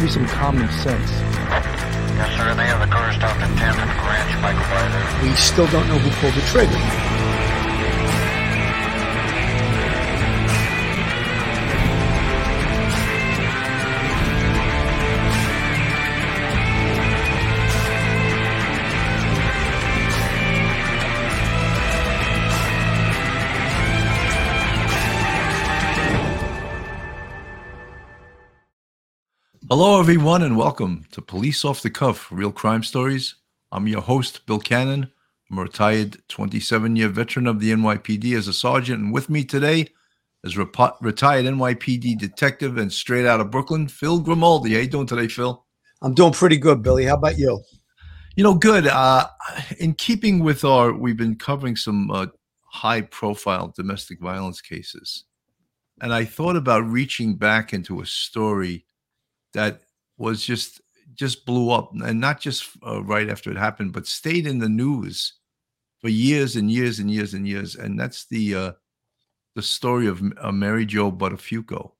To be some common sense. Yes, sir. They have the car stopped at 10th and Ranch Michael We still don't know who pulled the trigger. Hello, everyone, and welcome to Police Off the Cuff Real Crime Stories. I'm your host, Bill Cannon. I'm a retired 27 year veteran of the NYPD as a sergeant, and with me today is retired NYPD detective and straight out of Brooklyn, Phil Grimaldi. How you doing today, Phil? I'm doing pretty good, Billy. How about you? You know, good. Uh, in keeping with our, we've been covering some uh, high profile domestic violence cases, and I thought about reaching back into a story that was just just blew up and not just uh, right after it happened but stayed in the news for years and years and years and years and that's the uh the story of uh, Mary Jo Buttafuoco.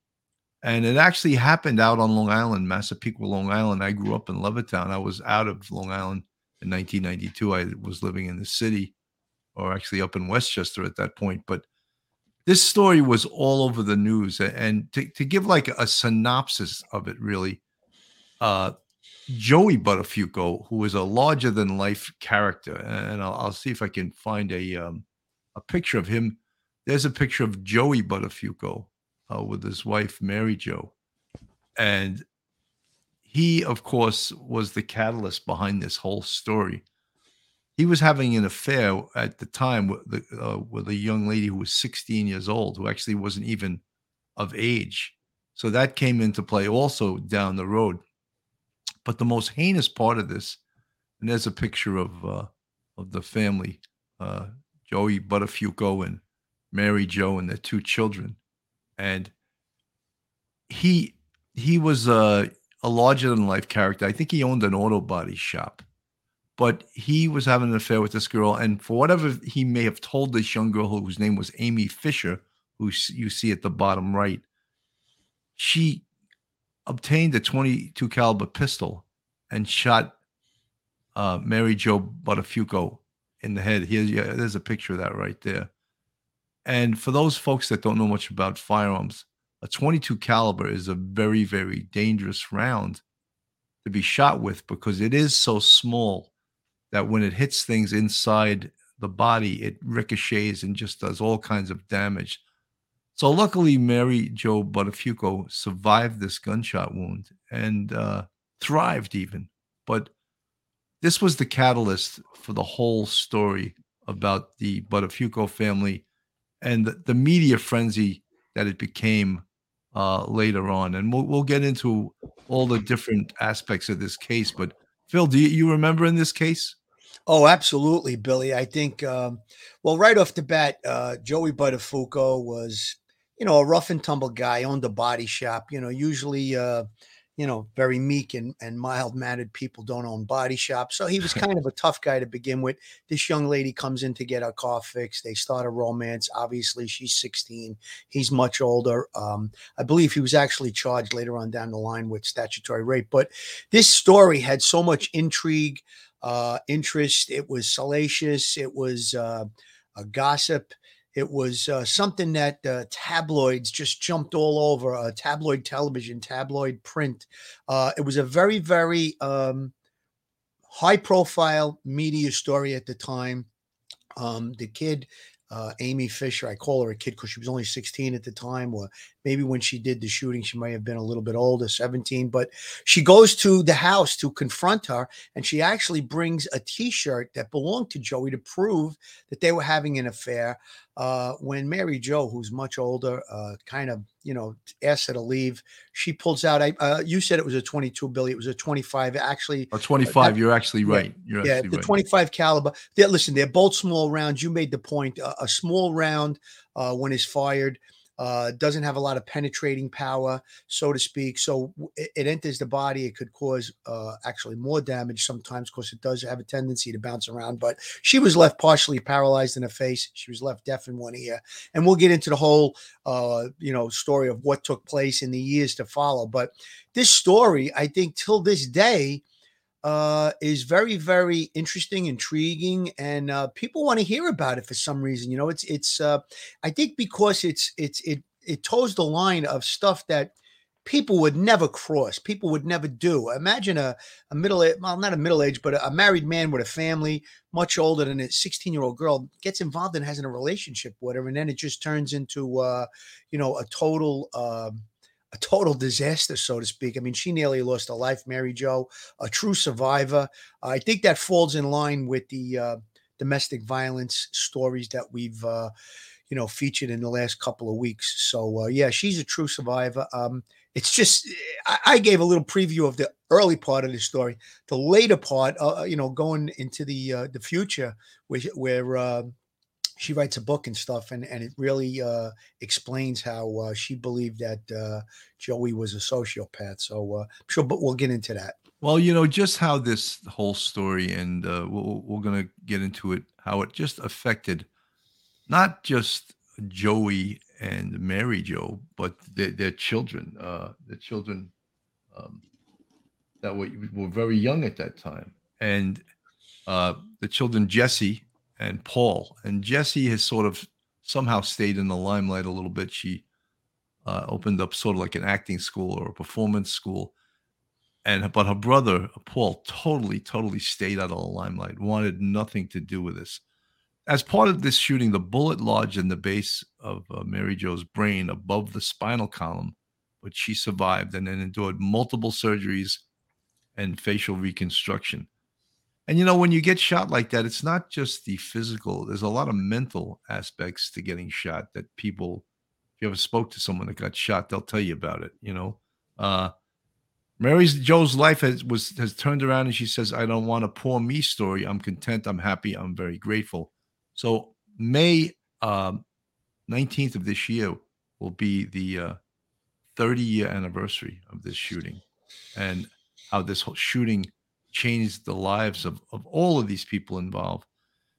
And it actually happened out on Long Island Massapequa Long Island. I grew up in Levittown. I was out of Long Island in 1992 I was living in the city or actually up in Westchester at that point but this story was all over the news and to, to give like a synopsis of it really uh joey buttafuoco who is a larger than life character and I'll, I'll, see if i can find a um a picture of him. There's a picture of joey buttafuoco uh, with his wife mary jo. And he of course was the catalyst behind this whole story he was having an affair at the time with, the, uh, with a young lady who was 16 years old, who actually wasn't even of age. So that came into play also down the road. But the most heinous part of this, and there's a picture of uh, of the family, uh, Joey Buttafuoco and Mary Jo and their two children, and he he was a, a larger than life character. I think he owned an auto body shop but he was having an affair with this girl. And for whatever he may have told this young girl whose name was Amy Fisher, who you see at the bottom right, she obtained a 22 caliber pistol and shot uh, Mary Jo Buttafuoco in the head. Here's yeah, there's a picture of that right there. And for those folks that don't know much about firearms, a 22 caliber is a very, very dangerous round to be shot with because it is so small that when it hits things inside the body, it ricochets and just does all kinds of damage. So luckily, Mary Jo Buttafuoco survived this gunshot wound and uh, thrived even. But this was the catalyst for the whole story about the Buttafuoco family and the, the media frenzy that it became uh, later on. And we'll, we'll get into all the different aspects of this case. But Phil, do you, you remember in this case? Oh, absolutely, Billy. I think, um, well, right off the bat, uh, Joey Buttafuoco was, you know, a rough and tumble guy, owned a body shop. You know, usually, uh, you know, very meek and, and mild mannered people don't own body shops. So he was kind of a tough guy to begin with. This young lady comes in to get her car fixed. They start a romance. Obviously, she's 16. He's much older. Um, I believe he was actually charged later on down the line with statutory rape. But this story had so much intrigue uh, interest. It was salacious. It was uh, a gossip. It was uh, something that uh, tabloids just jumped all over. Uh, tabloid television, tabloid print. Uh, it was a very, very um, high-profile media story at the time. Um, the kid uh, Amy Fisher. I call her a kid because she was only 16 at the time, or maybe when she did the shooting, she might have been a little bit older, 17. But she goes to the house to confront her, and she actually brings a t shirt that belonged to Joey to prove that they were having an affair. Uh, when Mary Jo, who's much older, uh, kind of you know asks her to leave, she pulls out. I uh, you said it was a 22 Billy. It was a 25. Actually, a 25. you're actually right. Yeah, you're yeah actually the right. 25 caliber. They're, listen, they're both small rounds. You made the point. a small round uh, when it's fired uh, doesn't have a lot of penetrating power, so to speak. So it, enters the body. It could cause uh, actually more damage sometimes because it does have a tendency to bounce around. But she was left partially paralyzed in the face. She was left deaf in one ear. And we'll get into the whole, uh, you know, story of what took place in the years to follow. But this story, I think, till this day, uh, is very, very interesting, intriguing, and uh, people want to hear about it for some reason. You know, it's it's. Uh, I think because it's it's it it toes the line of stuff that people would never cross, people would never do. Imagine a a middle well, not a middle age, but a, married man with a family, much older than a sixteen year old girl, gets involved and has a relationship whatever, and then it just turns into, uh, you know, a total. Uh, a total disaster, so to speak. I mean, she nearly lost her life, Mary Jo, a true survivor. I think that falls in line with the uh, domestic violence stories that we've, uh, you know, featured in the last couple of weeks. So, uh, yeah, she's a true survivor. Um, it's just, I, I, gave a little preview of the early part of the story. The later part, uh, you know, going into the uh, the future, where, where uh, she writes a book and stuff, and and it really uh, explains how uh, she believed that uh, Joey was a sociopath. So uh, sure, but we'll get into that. Well, you know just how this whole story, and uh, we'll, we're going to get into it, how it just affected not just Joey and Mary Jo, but their, their children, uh, the children um, that were, were very young at that time, and uh, the children Jesse and Paul. And Jesse has sort of somehow stayed in the limelight a little bit. She uh, opened up sort of like an acting school or a performance school. And but her brother Paul totally, totally stayed out of the limelight. Wanted nothing to do with this. As part of this shooting, the bullet lodged in the base of uh, Mary Jo's brain above the spinal column, but she survived and then endured multiple surgeries and facial reconstruction. And you know, when you get shot like that, it's not just the physical, there's a lot of mental aspects to getting shot that people, if you ever spoke to someone that got shot, they'll tell you about it, you know. Uh Mary's Joe's life has was has turned around and she says, I don't want a poor me story. I'm content, I'm happy, I'm very grateful. So May um, 19th of this year will be the uh, 30 year anniversary of this shooting and how this whole shooting changed the lives of, of all of these people involved.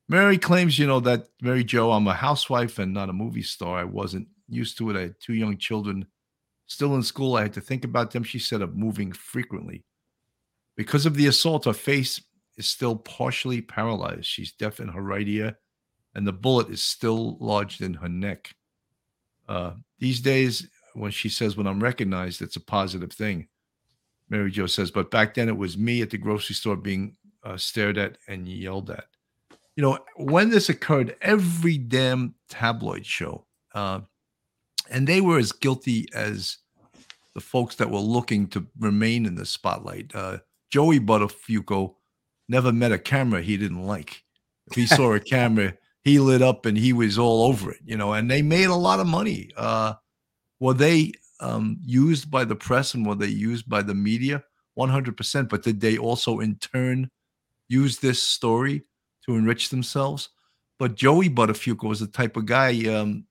Mary claims, you know, that Mary Jo, I'm a housewife and not a movie star. I wasn't used to it. I had two young children still in school. I had to think about them. She said of moving frequently. Because of the assault, her face is still partially paralyzed. She's deaf in her right ear, and the bullet is still lodged in her neck. Uh, these days, when she says, when I'm recognized, it's a positive thing. Mary Jo says, but back then it was me at the grocery store being uh, stared at and yelled at. You know, when this occurred, every damn tabloid show, uh, and they were as guilty as the folks that were looking to remain in the spotlight. Uh, Joey Buttafuoco never met a camera he didn't like. If he saw a camera, he lit up and he was all over it, you know, and they made a lot of money. Uh, well, they um, used by the press and were they used by the media? 100%. But did they also in turn use this story to enrich themselves? But Joey Buttafuoco was the type of guy. Um,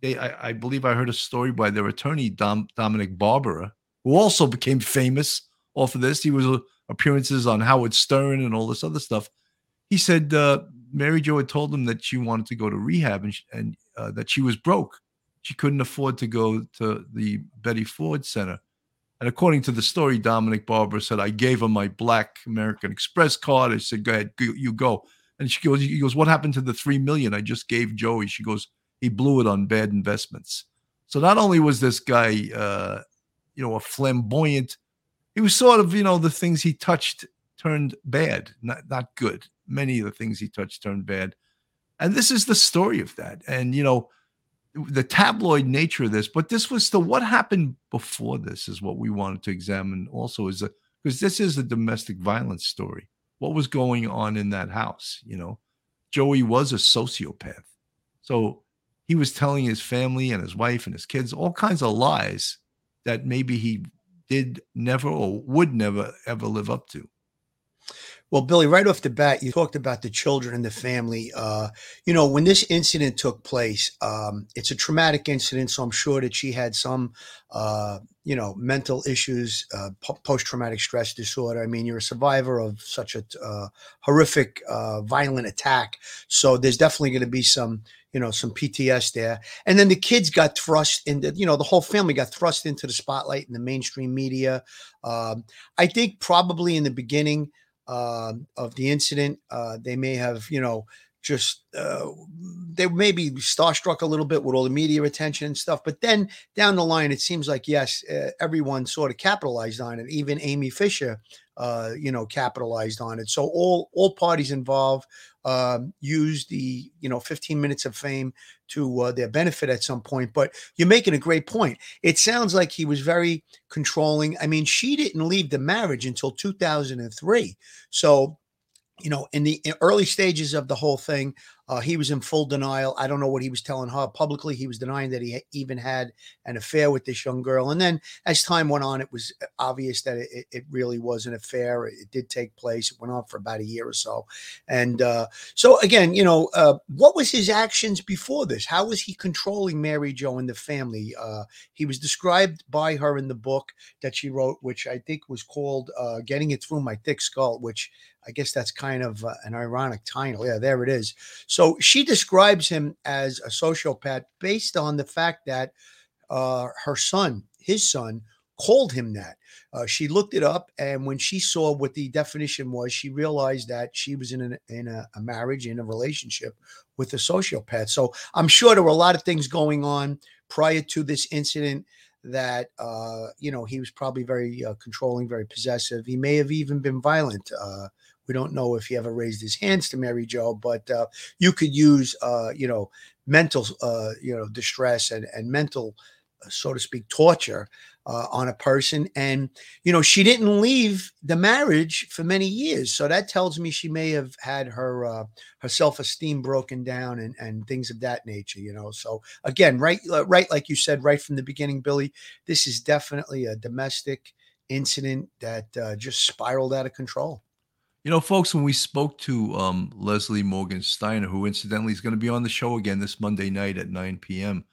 they, I, I, believe I heard a story by their attorney, Dom, Dominic Barbara, who also became famous off of this. He was uh, appearances on Howard Stern and all this other stuff. He said uh, Mary Jo had told him that she wanted to go to rehab and, and uh, that she was broke she couldn't afford to go to the Betty Ford Center. And according to the story, Dominic Barbara said, I gave her my black American Express card. I said, go ahead, you go. And she goes, he goes, what happened to the three million I just gave Joey? She goes, he blew it on bad investments. So not only was this guy, uh, you know, a flamboyant, he was sort of, you know, the things he touched turned bad, not not good. Many of the things he touched turned bad. And this is the story of that. And, you know, the tabloid nature of this, but this was the what happened before this is what we wanted to examine also is because this is a domestic violence story. What was going on in that house? You know, Joey was a sociopath. So he was telling his family and his wife and his kids all kinds of lies that maybe he did never or would never ever live up to. Well, Billy, right off the bat, you talked about the children and the family. Uh, you know, when this incident took place, um, it's a traumatic incident, so I'm sure that she had some, uh, you know, mental issues, uh, post traumatic stress disorder. I mean, you're a survivor of such a uh, horrific, uh, violent attack, so there's definitely going to be some, you know, some PTS there. And then the kids got thrust into, you know, the whole family got thrust into the spotlight in the mainstream media. Um, I think probably in the beginning uh, of the incident. Uh, they may have, you know, just uh, they may be starstruck a little bit with all the media attention and stuff. But then down the line, it seems like yes, uh, everyone sort of capitalized on it. Even Amy Fisher, uh, you know, capitalized on it. So all all parties involved um, use the you know 15 minutes of fame to uh, their benefit at some point. But you're making a great point. It sounds like he was very controlling. I mean, she didn't leave the marriage until 2003. So you know, in the early stages of the whole thing, uh, he was in full denial. I don't know what he was telling her publicly. He was denying that he even had an affair with this young girl. And then as time went on, it was uh, obvious that it, it really was an affair. It did take place. It went on for about a year or so. And uh, so, again, you know, uh, what was his actions before this? How was he controlling Mary Jo and the family? Uh, he was described by her in the book that she wrote, which I think was called uh, Getting It Through My Thick Skull, which I guess that's kind of an ironic title. Yeah, there it is. So she describes him as a sociopath based on the fact that uh, her son, his son, called him that. Uh, she looked it up, and when she saw what the definition was, she realized that she was in, an, in a, a marriage, in a relationship with a sociopath. So I'm sure there were a lot of things going on prior to this incident that uh, you know he was probably very uh, controlling, very possessive. He may have even been violent. Uh, we don't know if he ever raised his hands to Mary Jo, but uh, you could use, uh, you know, mental, uh, you know, distress and and mental, uh, so to speak, torture uh, on a person. And you know, she didn't leave the marriage for many years, so that tells me she may have had her uh, her self esteem broken down and and things of that nature. You know, so again, right, right, like you said, right from the beginning, Billy, this is definitely a domestic incident that just spiraled out of control. You know, folks, when we spoke to um, Leslie Morgan Steiner, who incidentally is going to be on the show again this Monday night at 9 p.m.,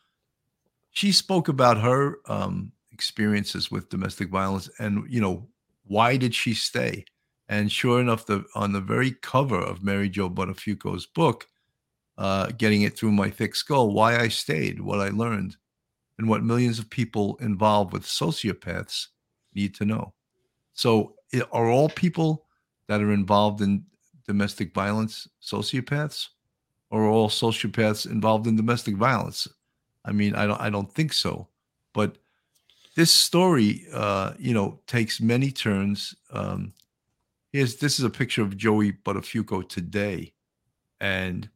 she spoke about her um, experiences with domestic violence and, you know, why did she stay? And sure enough, the on the very cover of Mary Jo Buttafuoco's book, uh, Getting It Through My Thick Skull, Why I Stayed, What I Learned, and what millions of people involved with sociopaths need to know. So, are all people that are involved in domestic violence sociopaths? Or all sociopaths involved in domestic violence? I mean i don't i don't think so. But this story uh you know takes many turns. Um here's this is a picture of joey buttafuoco today. And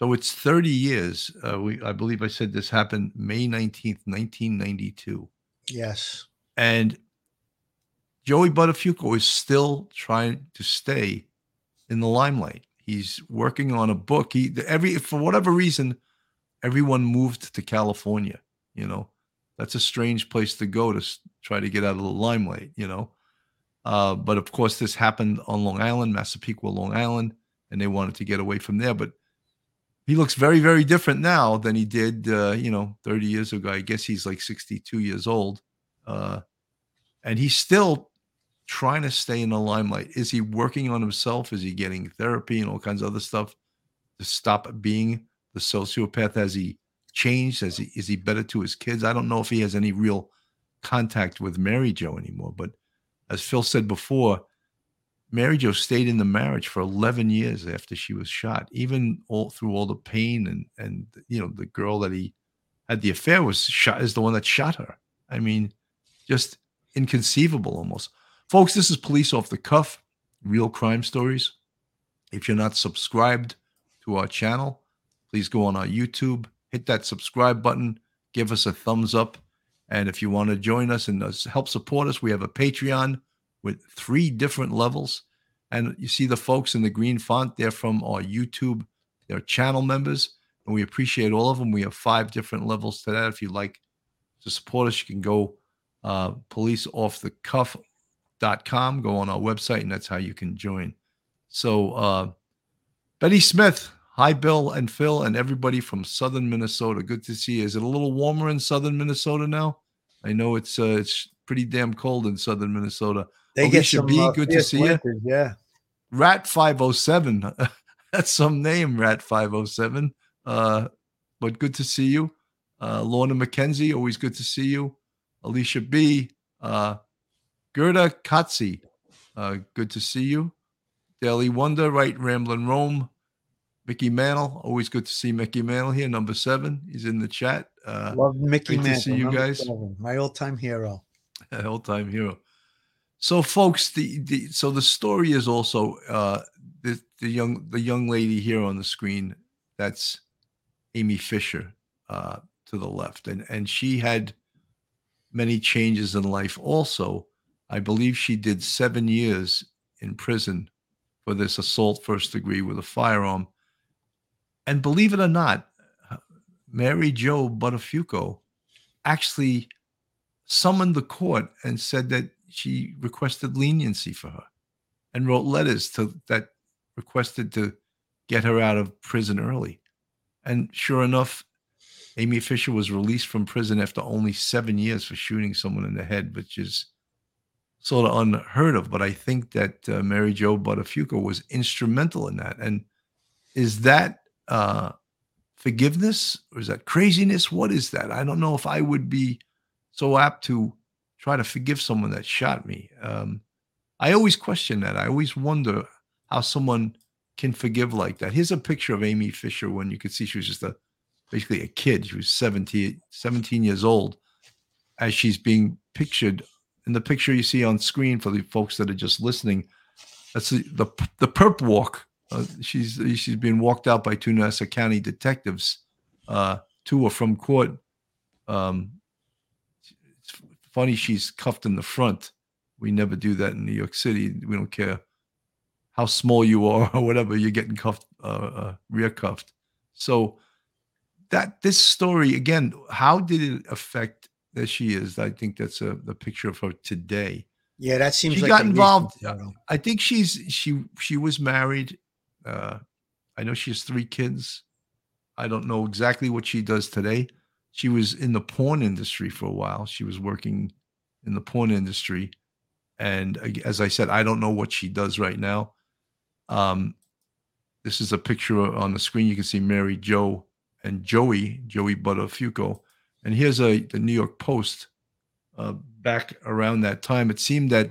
so it's 30 years uh, we i believe i said this happened may 19th 1992 yes. And Joey Buttafuoco is still trying to stay in the limelight. He's working on a book. He every for whatever reason, everyone moved to California. You know, that's a strange place to go to try to get out of the limelight. You know, uh, but of course, this happened on Long Island, Massapequa, Long Island, and they wanted to get away from there. But he looks very, very different now than he did, uh, you know, 30 years ago. I guess he's like 62 years old. Uh, and he's still trying to stay in the limelight? Is he working on himself? Is he getting therapy and all kinds of other stuff to stop being the sociopath? Has he changed? Has he is he better to his kids? I don't know if he has any real contact with Mary Jo anymore. But as Phil said before, Mary Jo stayed in the marriage for 11 years after she was shot, even all through all the pain and and you know the girl that he had the affair was shot is the one that shot her. I mean, just inconceivable almost. Folks, this is Police Off the Cuff, real crime stories. If you're not subscribed to our channel, please go on our YouTube, hit that subscribe button, give us a thumbs up. And if you want to join us and help support us, we have a Patreon with three different levels. And you see the folks in the green font, they're from our YouTube, they're channel members, and we appreciate all of them. We have five different levels to that. If you'd like to support us, you can go uh, police off the cuff com. Go on our website, and that's how you can join. So, uh, Betty Smith, hi, Bill and Phil, and everybody from Southern Minnesota. Good to see you. Is it a little warmer in Southern Minnesota now? I know it's uh, it's pretty damn cold in Southern Minnesota. They Alicia get some B, uh, good to see you. Yeah. Rat 507. That's some name, Rat 507. Uh, but good to see you. Uh, Lorna McKenzie, always good to see you. Alicia B. Uh, Gerda Katzi, uh, good to see you. Daily Wonder, right? Ramblin' Rome. Mickey Mantle, always good to see Mickey Mantle here, number seven. He's in the chat. Uh, Love Mickey great to Mantle. see you guys. seven, my all-time hero. all time hero. So, folks, the, the so the story is also uh, the the young the young lady here on the screen. That's Amy Fisher uh, to the left, and and she had many changes in life. Also, I believe she did seven years in prison for this assault first degree with a firearm. And believe it or not, Mary Jo Buttafuoco actually summoned the court and said that she requested leniency for her and wrote letters to that requested to get her out of prison early. And sure enough, Amy Fisher was released from prison after only seven years for shooting someone in the head, which is sort of unheard of. But I think that uh, Mary Jo Buttafuoco was instrumental in that. And is that uh, forgiveness or is that craziness? What is that? I don't know if I would be so apt to try to forgive someone that shot me. Um, I always question that. I always wonder how someone can forgive like that. Here's a picture of Amy Fisher when you could see she was just a basically a kid. She was 17, 17 years old as she's being pictured in the picture you see on screen for the folks that are just listening. That's the the, the perp walk. Uh, she's she's being walked out by two Nassau County detectives. Uh, two are from court. Um, it's funny she's cuffed in the front. We never do that in New York City. We don't care how small you are or whatever. You're getting cuffed, uh, uh, rear cuffed. So that this story again, how did it affect that she is? I think that's a the picture of her today. Yeah, that seems She like got involved-. I think she's she she was married. Uh, I know she has three kids. I don't know exactly what she does today. She was in the porn industry for a while. She was working in the porn industry, and as I said, I don't know what she does right now. Um, this is a picture on the screen. You can see Mary Jo and Joey Joey Buttafuoco, and here's a the New York Post. Uh, back around that time, it seemed that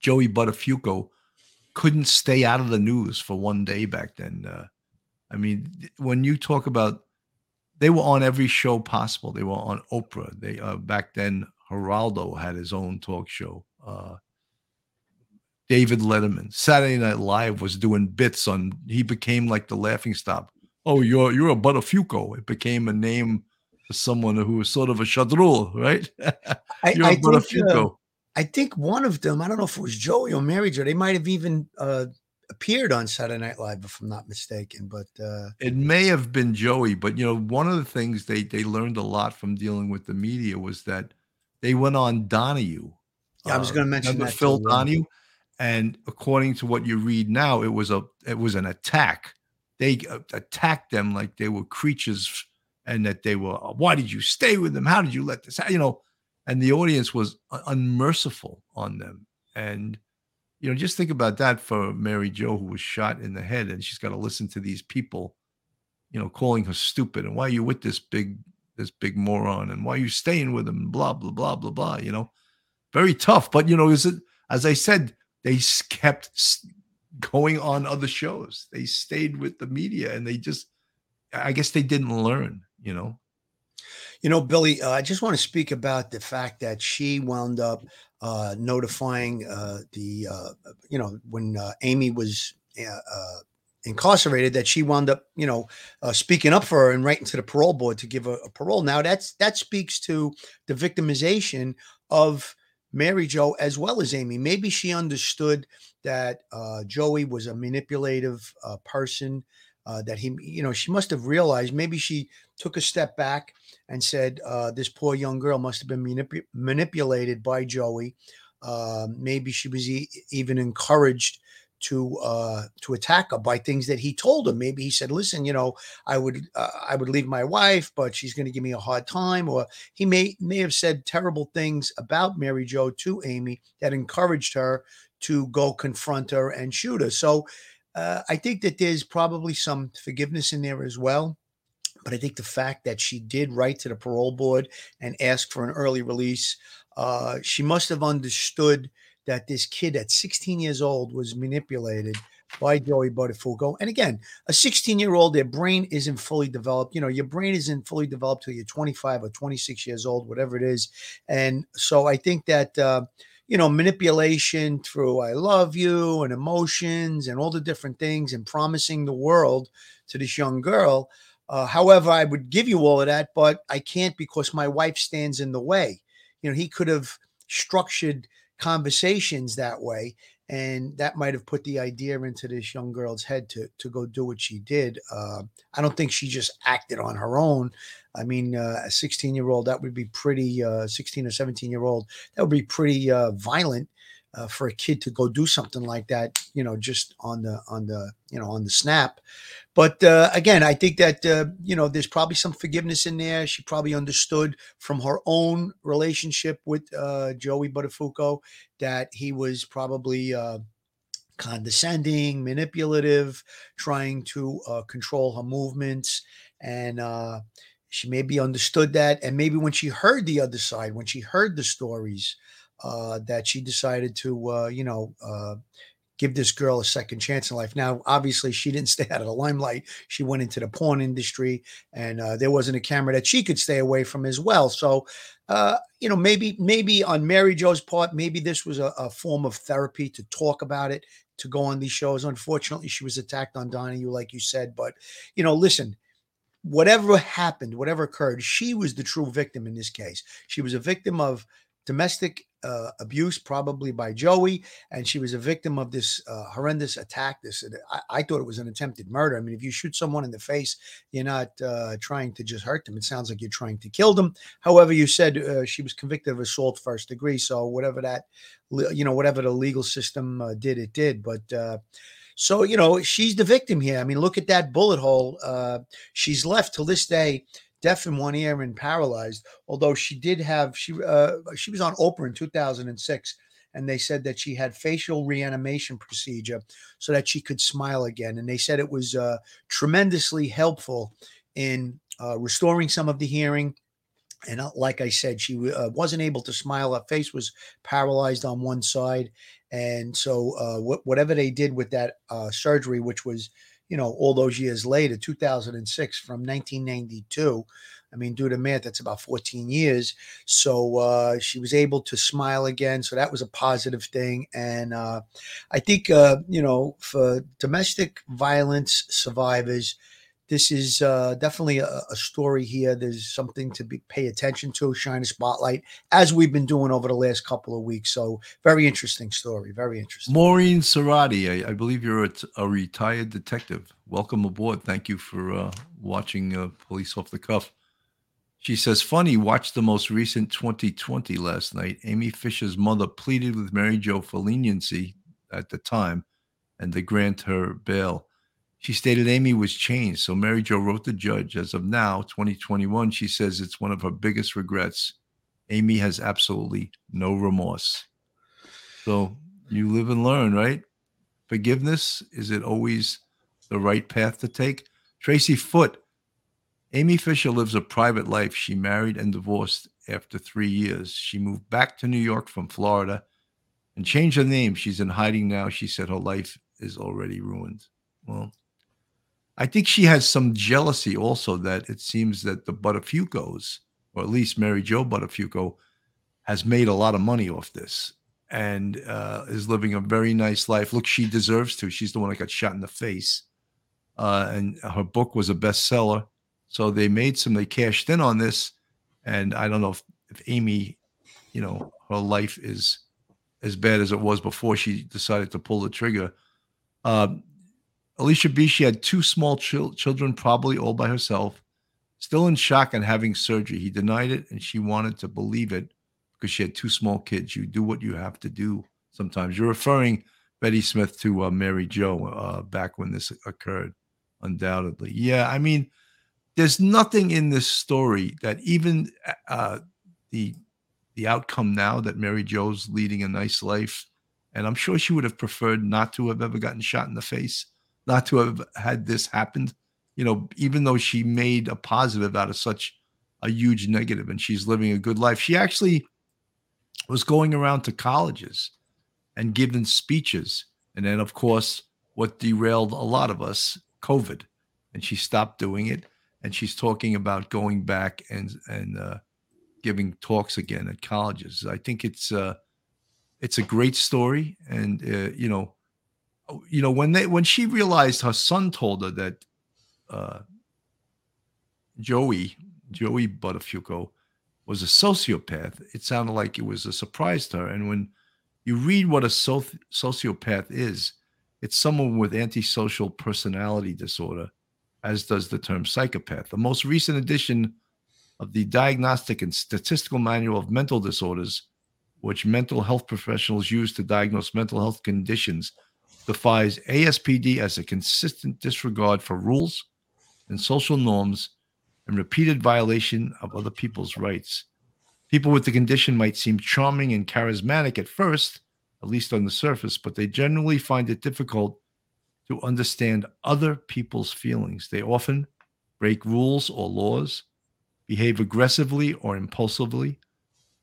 Joey Buttafuoco couldn't stay out of the news for one day back then. Uh, I mean, when you talk about, they were on every show possible. They were on Oprah. They uh, back then, Geraldo had his own talk show. Uh, David Letterman, Saturday Night Live was doing bits on. He became like the laughing stock. Oh, you're you're a Buttafuoco. It became a name someone who was sort of a shadrul, right? I, I a think, uh. I think one of them, I don't know if it was Joey or Mary Jo, they might have even uh, appeared on Saturday Night Live, if I'm not mistaken. But uh, It may have been Joey, but you know, one of the things they they learned a lot from dealing with the media was that they went on Donahue. Yeah, I was gonna mention remember that Phil too. Donahue, and according to what you read now, it was a it was an attack. They uh, attacked them like they were creatures, and that they were. Why did you stay with them? How did you let this? happen?" You know, and the audience was unmerciful on them. And you know, just think about that for Mary Jo, who was shot in the head, and she's got to listen to these people, you know, calling her stupid, and why are you with this big this big moron, and why are you staying with him, blah blah blah blah blah. You know, very tough. But you know, is it as I said, they kept going on other shows. They stayed with the media, and they just, I guess, they didn't learn. You know, You know, Billy, uh, I just want to speak about the fact that she wound up uh, notifying uh, the, uh, you know, when uh, Amy was uh, incarcerated, that she wound up, you know, speaking up for her and writing to the parole board to give her a parole. Now, that's that speaks to the victimization of Mary Jo as well as Amy. Maybe she understood that Joey was a manipulative person. Uh, that he, you know, she must have realized. Maybe she took a step back and said, uh, "This poor young girl must have been manipu- manipulated by Joey. Um, maybe she was e- even encouraged to uh, to attack her by things that he told her. Maybe he said, "Listen, you know, I would uh, I would leave my wife, but she's going to give me a hard time," or he may may have said terrible things about Mary Jo to Amy that encouraged her to go confront her and shoot her. So uh, I think that there's probably some forgiveness in there as well. But I think the fact that she did write to the parole board and ask for an early release, uh, she must have understood that this kid at 16 years old was manipulated by Joey Buttafuoco. And again, a 16 year old, their brain isn't fully developed. You know, your brain isn't fully developed till you're 25 or 26 years old, whatever it is. And so I think that, uh, you know, manipulation through I love you and emotions and all the different things and promising the world to this young girl. Uh, however, I would give you all of that, but I can't because my wife stands in the way. You know, he could have structured conversations that way and that might have put the idea into this young girl's head to to go do what she did. Uh, I don't think she just acted on her own. I mean, uh, a 16 year old that would be pretty. Uh, 16 or 17 year old that would be pretty uh, violent uh, for a kid to go do something like that. You know, just on the on the you know on the snap. But uh, again, I think that uh, you know there's probably some forgiveness in there. She probably understood from her own relationship with Joey Buttafuoco that he was probably condescending, manipulative, trying to uh, control her movements, and uh, she maybe understood that. And maybe when she heard the other side, when she heard the stories, that she decided to you know give this girl a second chance in life. Now, obviously, she didn't stay out of the limelight. She went into the porn industry, and uh, there wasn't a camera that she could stay away from as well. So, uh, you know, maybe maybe on Mary Jo's part, maybe this was a, a, form of therapy to talk about it, to go on these shows. Unfortunately, she was attacked on Donahue, like you said. But you know, listen. Whatever happened, whatever occurred, she was the true victim in this case. She was a victim of domestic uh, abuse, probably by Joey, and she was a victim of this uh, horrendous attack. This I, I, thought it was an attempted murder. I mean, if you shoot someone in the face, you're not uh, trying to just hurt them. It sounds like you're trying to kill them. However, you said uh, she was convicted of assault first degree. So whatever that, you know, whatever the legal system uh, did, it did. But uh, so you know, she's the victim here. I mean, look at that bullet hole. she's left till this day deaf in one ear and paralyzed. Although she did have she uh, she was on Oprah in 2006, and they said that she had facial reanimation procedure so that she could smile again. And they said it was uh, tremendously helpful in uh, restoring some of the hearing. And uh, like I said, she uh, wasn't able to smile. Her face was paralyzed on one side. And so, uh, wh- whatever they did with that surgery, which was you know, all those years later, 2006 from 1992. I mean, due to math, that's about 14 years. So uh, she was able to smile again. So that was a positive thing. And uh, I think, uh, you know, for domestic violence survivors, this is uh, definitely a, a, story here. There's something to be pay attention to, shine a spotlight, as we've been doing over the last couple of weeks. So, very interesting story. Very interesting. Maureen Sarati, I, I believe you're a, a, retired detective. Welcome aboard. Thank you for uh, watching uh, Police Off the Cuff. She says, funny, watched the most recent 2020 last night. Amy Fisher's mother pleaded with Mary Jo for leniency at the time and to grant her bail. She stated Amy was changed. So Mary Jo wrote the judge. As of now, 2021, she says it's one of her biggest regrets. Amy has absolutely no remorse. So you live and learn, right? Forgiveness, is it always the right path to take? Tracy Foote, Amy Fisher lives a private life. She married and divorced after three years. She moved back to New York from Florida and changed her name. She's in hiding now. She said her life is already ruined. Well, I think she has some jealousy also that it seems that the Buttafuocos, or at least Mary Jo Buttafuoco, has made a lot of money off this and uh, is living a very nice life. Look, she deserves to. She's the one that got shot in the face. Uh, and her book was a bestseller. So they made some, they cashed in on this. And I don't know if, if Amy, you know, her life is as bad as it was before she decided to pull the trigger. Uh, Alicia B. She had two small chil- children, probably all by herself, still in shock and having surgery. He denied it, and she wanted to believe it because she had two small kids. You do what you have to do sometimes. You're referring Betty Smith to uh, Mary Jo uh, back when this occurred, undoubtedly. Yeah, I mean, there's nothing in this story that even uh, the the outcome now that Mary Jo's leading a nice life, and I'm sure she would have preferred not to have ever gotten shot in the face, not to have had this happened. You know, even though she made a positive out of such a huge negative, and she's living a good life. She actually was going around to colleges and giving speeches. And then, of course, what derailed a lot of us, COVID. And she stopped doing it. And she's talking about going back and and uh, giving talks again at colleges. I think it's uh, it's a great story. And uh, you know, you know when they when she realized her son told her that uh, Joey Joey Buttafuoco was a sociopath, it sounded like it was a surprise to her. And when you read what a soci- sociopath is, it's someone with antisocial personality disorder, as does the term psychopath. The most recent edition of the Diagnostic and Statistical Manual of Mental Disorders, which mental health professionals use to diagnose mental health conditions, defines ASPD as a consistent disregard for rules and social norms and repeated violation of other people's rights. People with the condition might seem charming and charismatic at first, at least on the surface, but they generally find it difficult to understand other people's feelings. They often break rules or laws, behave aggressively or impulsively,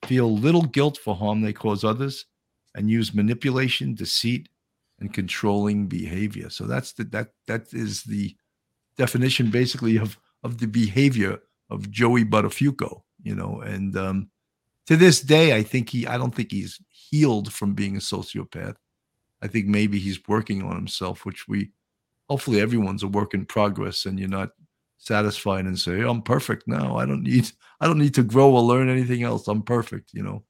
feel little guilt for harm they cause others, and use manipulation, deceit, and controlling behavior. So that's the that that is the definition basically of of the behavior of Joey Buttafuoco, you know, and um, to this day, I think he, I don't think he's healed from being a sociopath. I think maybe he's working on himself, which we, hopefully, everyone's a work in progress, and you're not satisfied and say, "I'm perfect now. I don't need, I don't need to grow or learn anything else. I'm perfect," you know.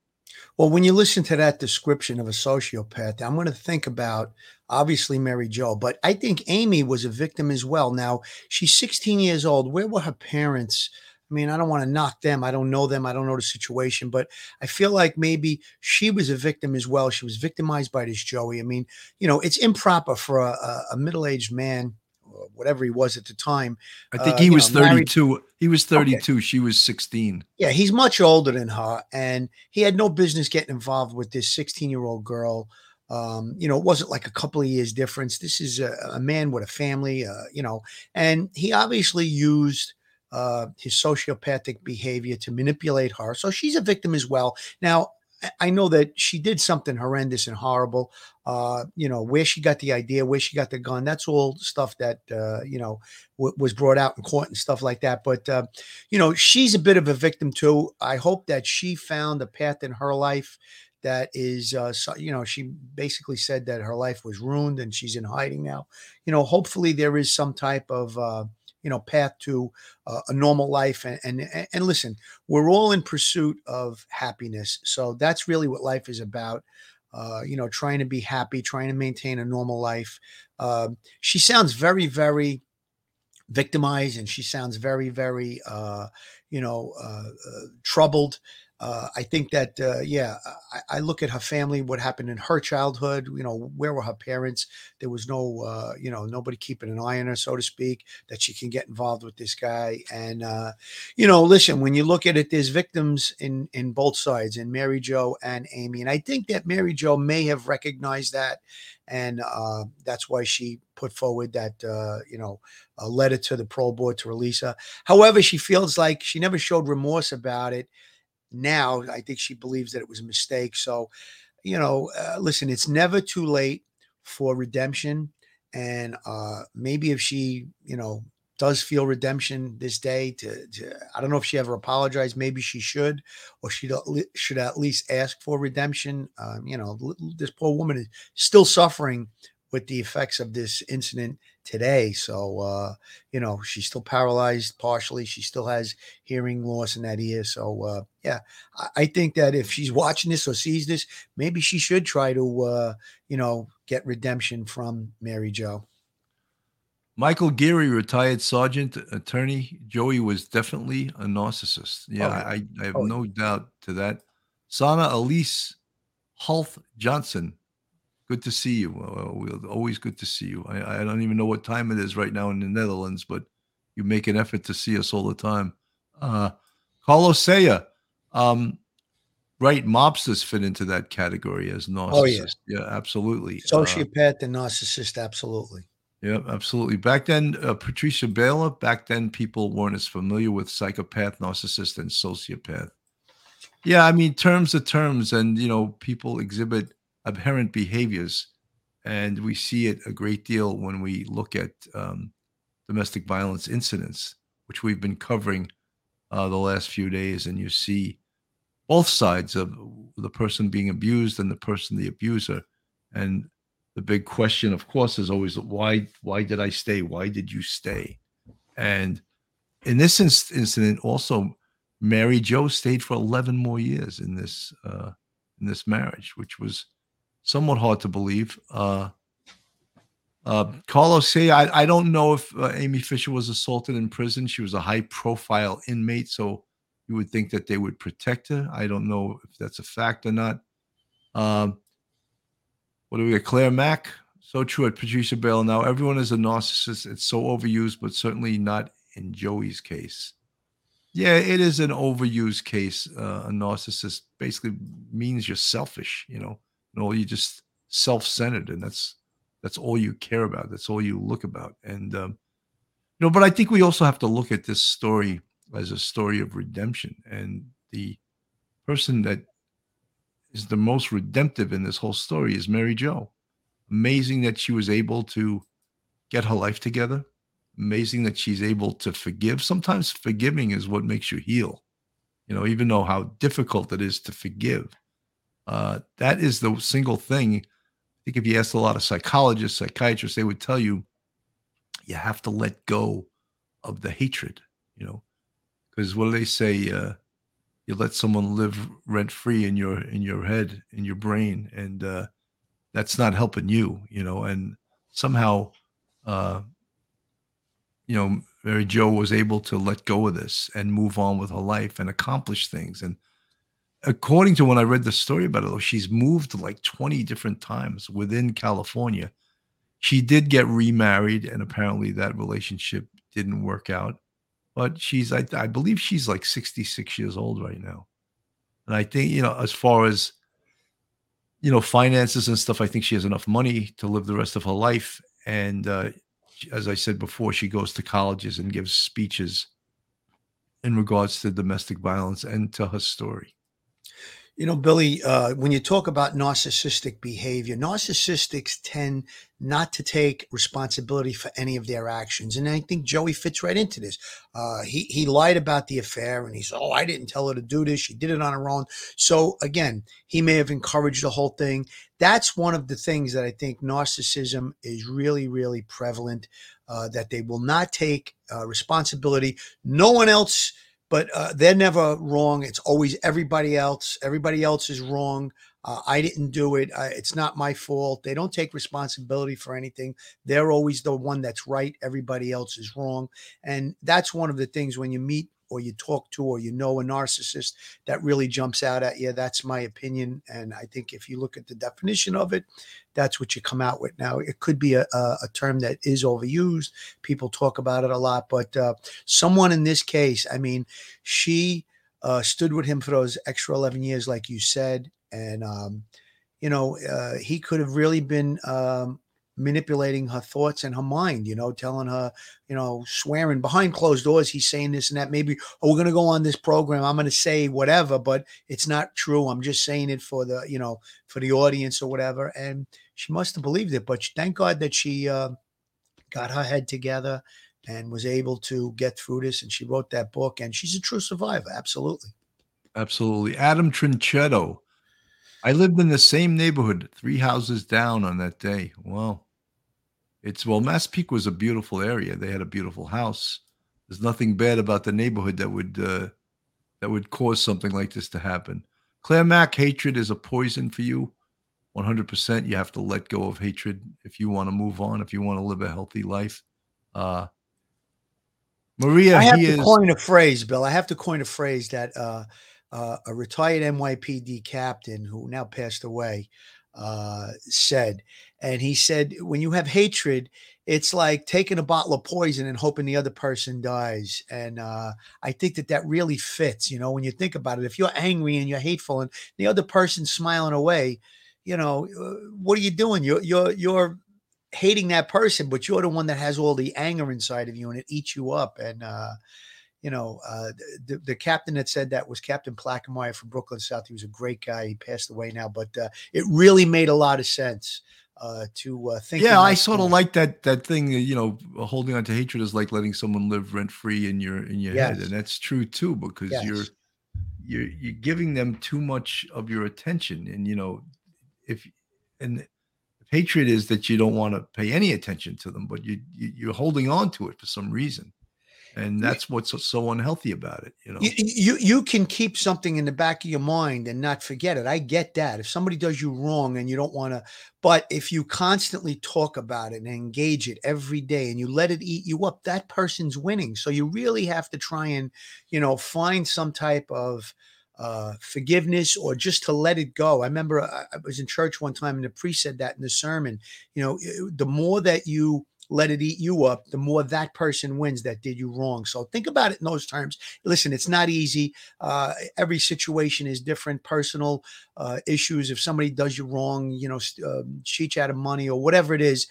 Well, when you listen to that description of a sociopath, I'm going to think about obviously Mary Jo, but I think Amy was a victim as well. Now, she's 16 years old. Where were her parents? I mean, I don't want to knock them. I don't know them. I don't know the situation, but I feel like maybe she was a victim as well. She was victimized by this Joey. I mean, you know, it's improper for a, a middle aged man, whatever he was at the time. I think uh, he was know, 32. Married. He was 32. Okay. She was 16. Yeah, he's much older than her. And he had no business getting involved with this 16 year old girl. Um, you know, it wasn't like a couple of years difference. This is a, a man with a family, uh, you know, and he obviously used uh, his sociopathic behavior to manipulate her. So she's a victim as well. Now, I know that she did something horrendous and horrible. Uh, you know, where she got the idea, where she got the gun, that's all stuff that, uh, you know, w- was brought out in court and stuff like that. But, uh, you know, she's a bit of a victim too. I hope that she found a path in her life that is, uh, so, you know, she basically said that her life was ruined and she's in hiding now. You know, hopefully there is some type of, uh, you know path to uh, a normal life and, and and listen we're all in pursuit of happiness. So that's really what life is about uh, you know trying to be happy trying to maintain a normal life. Uh, she sounds very very victimized and she sounds very very uh, you know uh, uh, troubled uh, I think that, uh, yeah, I, I, look at her family, what happened in her childhood. You know, where were her parents? There was no, uh, you know, nobody keeping an eye on her, so to speak, that she can get involved with this guy. And, uh, you know, listen, when you look at it, there's victims in in both sides, in Mary Jo and Amy. And I think that Mary Jo may have recognized that, and uh, that's why she put forward that, uh, you know, a letter to the parole board to release her. However, she feels like she never showed remorse about it now I think she believes that it was a mistake. So, you know, uh, listen, it's never too late for redemption. And uh, maybe if she, you know, does feel redemption this day to, to, I don't know if she ever apologized. Maybe she should, or she should at least ask for redemption. Um, you know, this poor woman is still suffering with the effects of this incident today. So, uh, you know, she's still paralyzed partially. She still has hearing loss in that ear. So, uh, yeah, I, I, think that if she's watching this or sees this, maybe she should try to, uh, you know, get redemption from Mary Jo. Michael Geary, retired sergeant, attorney. Joey was definitely a narcissist. Yeah, oh, I, I, have oh. no doubt to that. Sana Elise Hulth Johnson, Good to see you. Uh, always good to see you. I, I don't even know what time it is right now in the Netherlands, but you make an effort to see us all the time. Uh, Carlos Saya, um, right? Mobsters fit into that category as narcissist. Oh, yeah. yeah, absolutely. Uh, Sociopath and narcissist, absolutely. Yeah, absolutely. Back then, uh, Patricia Baylor, back then people weren't as familiar with psychopath, narcissist, and sociopath. Yeah, I mean, terms are terms, and, you know, people exhibit aberrant behaviors. And we see it a great deal when we look at um, domestic violence incidents, which we've been covering uh, the last few days. And you see both sides of the person being abused and the person, the abuser. And the big question, of course, is always why? Why did I stay? Why did you stay? And in this inc- incident, also, Mary Jo stayed for eleven more years in this uh, in this marriage, which was somewhat hard to believe. Uh, uh, Carlos say I, I don't know if uh, Amy Fisher was assaulted in prison. She was a high profile inmate, so you would think that they would protect her. I don't know if that's a fact or not. Um, what do we got? Claire Mack. So true at Patricia Bell. Now everyone is a narcissist. It's so overused, but certainly not in Joey's case. Yeah, it is an overused case. Uh, a narcissist basically means you're selfish. You know, no, you're just self-centered, and that's that's all you care about. That's all you look about. And um, you know, but I think we also have to look at this story as a story of redemption. And the person that is the most redemptive in this whole story is Mary Jo. Amazing that she was able to get her life together. Amazing that she's able to forgive. Sometimes forgiving is what makes you heal. You know, even though how difficult it is to forgive. Uh, that is the single thing. I think if you asked a lot of psychologists, psychiatrists, they would tell you you have to let go of the hatred. You know, because what do they say? Uh, you let someone live rent free in your in your head, in your brain, and uh, that's not helping you. You know, and somehow, uh, you know, Mary Jo was able to let go of this and move on with her life and accomplish things. And according to when I read the story about it, she's moved like 20 different times within California. She did get remarried, and apparently that relationship didn't work out. But she's I, I believe she's like 66 years old right now. And i think you know as far as you know finances and stuff i think she has enough money to live the rest of her life. And uh, as i said before she goes to colleges and gives speeches in regards to domestic violence and to her story you know, Billy, uh, when you talk about narcissistic behavior, narcissistics tend not to take responsibility for any of their actions. And I think Joey fits right into this. Uh, he, he lied about the affair and he said, Oh, I didn't tell her to do this. She did it on her own. So again, he may have encouraged the whole thing. That's one of the things that I think narcissism is really, really prevalent, uh, that they will not take uh, responsibility. No one else but uh, they're never wrong. It's always everybody else. Everybody else is wrong. Uh, I didn't do it. I, it's not my fault. They don't take responsibility for anything. They're always the one that's right. Everybody else is wrong. And that's one of the things when you meet or you talk to or you know a narcissist that really jumps out at you. That's my opinion. And I think if you look at the definition of it, that's what you come out with. Now, it could be a, a term that is overused. People talk about it a lot, but uh, someone in this case, I mean, she uh, stood with him for those extra 11 years, like you said. And, um, you know, uh, he could have really been um, manipulating her thoughts and her mind, you know, telling her, you know, swearing behind closed doors. He's saying this and that. Maybe, oh, we're going to go on this program. I'm going to say whatever, but it's not true. I'm just saying it for the, you know, for the audience or whatever. And she must have believed it, but thank God that she uh, got her head together and was able to get through this. And she wrote that book and she's a true survivor. Absolutely. Absolutely. Adam Trinchetto. I lived in the same neighborhood, three houses down on that day. Wow. It's well, Massapequa was a beautiful area. They had a beautiful house. There's nothing bad about the neighborhood that would uh, that would cause something like this to happen. Claire Mack, hatred is a poison for you. 100%. You have to let go of hatred if you want to move on, if you want to live a healthy life. Uh, Maria, I have to is, coin a phrase, Bill. I have to coin a phrase that uh, uh, a retired NYPD captain who now passed away uh, said. And he said, when you have hatred, it's like taking a bottle of poison and hoping the other person dies. And uh, I think that that really fits. You know, when you think about it, if you're angry and you're hateful and the other person's smiling away, you know, uh, what are you doing? You're you're you're hating that person, but you're the one that has all the anger inside of you, and it eats you up. And uh, you know, uh, the, the captain that said that was Captain Plackemeyer from Brooklyn South. He was a great guy. He passed away now, but uh, it really made a lot of sense uh, to uh, think. Yeah, I sort of like that that thing. You know, holding on to hatred is like letting someone live rent free in your in your Yes. head, and that's true too because you're you're you're giving them too much of your attention, and you know, if and if hatred is that you don't want to pay any attention to them, but you, you you're holding on to it for some reason, and that's what's so, so unhealthy about it. You know, You, you you can keep something in the back of your mind and not forget it. I get that. If somebody does you wrong and you don't want to, but if you constantly talk about it and engage it every day and you let it eat you up, that person's winning. So you really have to try and, you know, find some type of uh, forgiveness or just to let it go. I remember I, I was in church one time and the priest said that in the sermon. You know, the more that you let it eat you up, the more that person wins that did you wrong. So think about it in those terms. Listen it's not easy. Uh, every situation is different personal uh, issues. If somebody does you wrong you know um, cheat you out of money or whatever it is.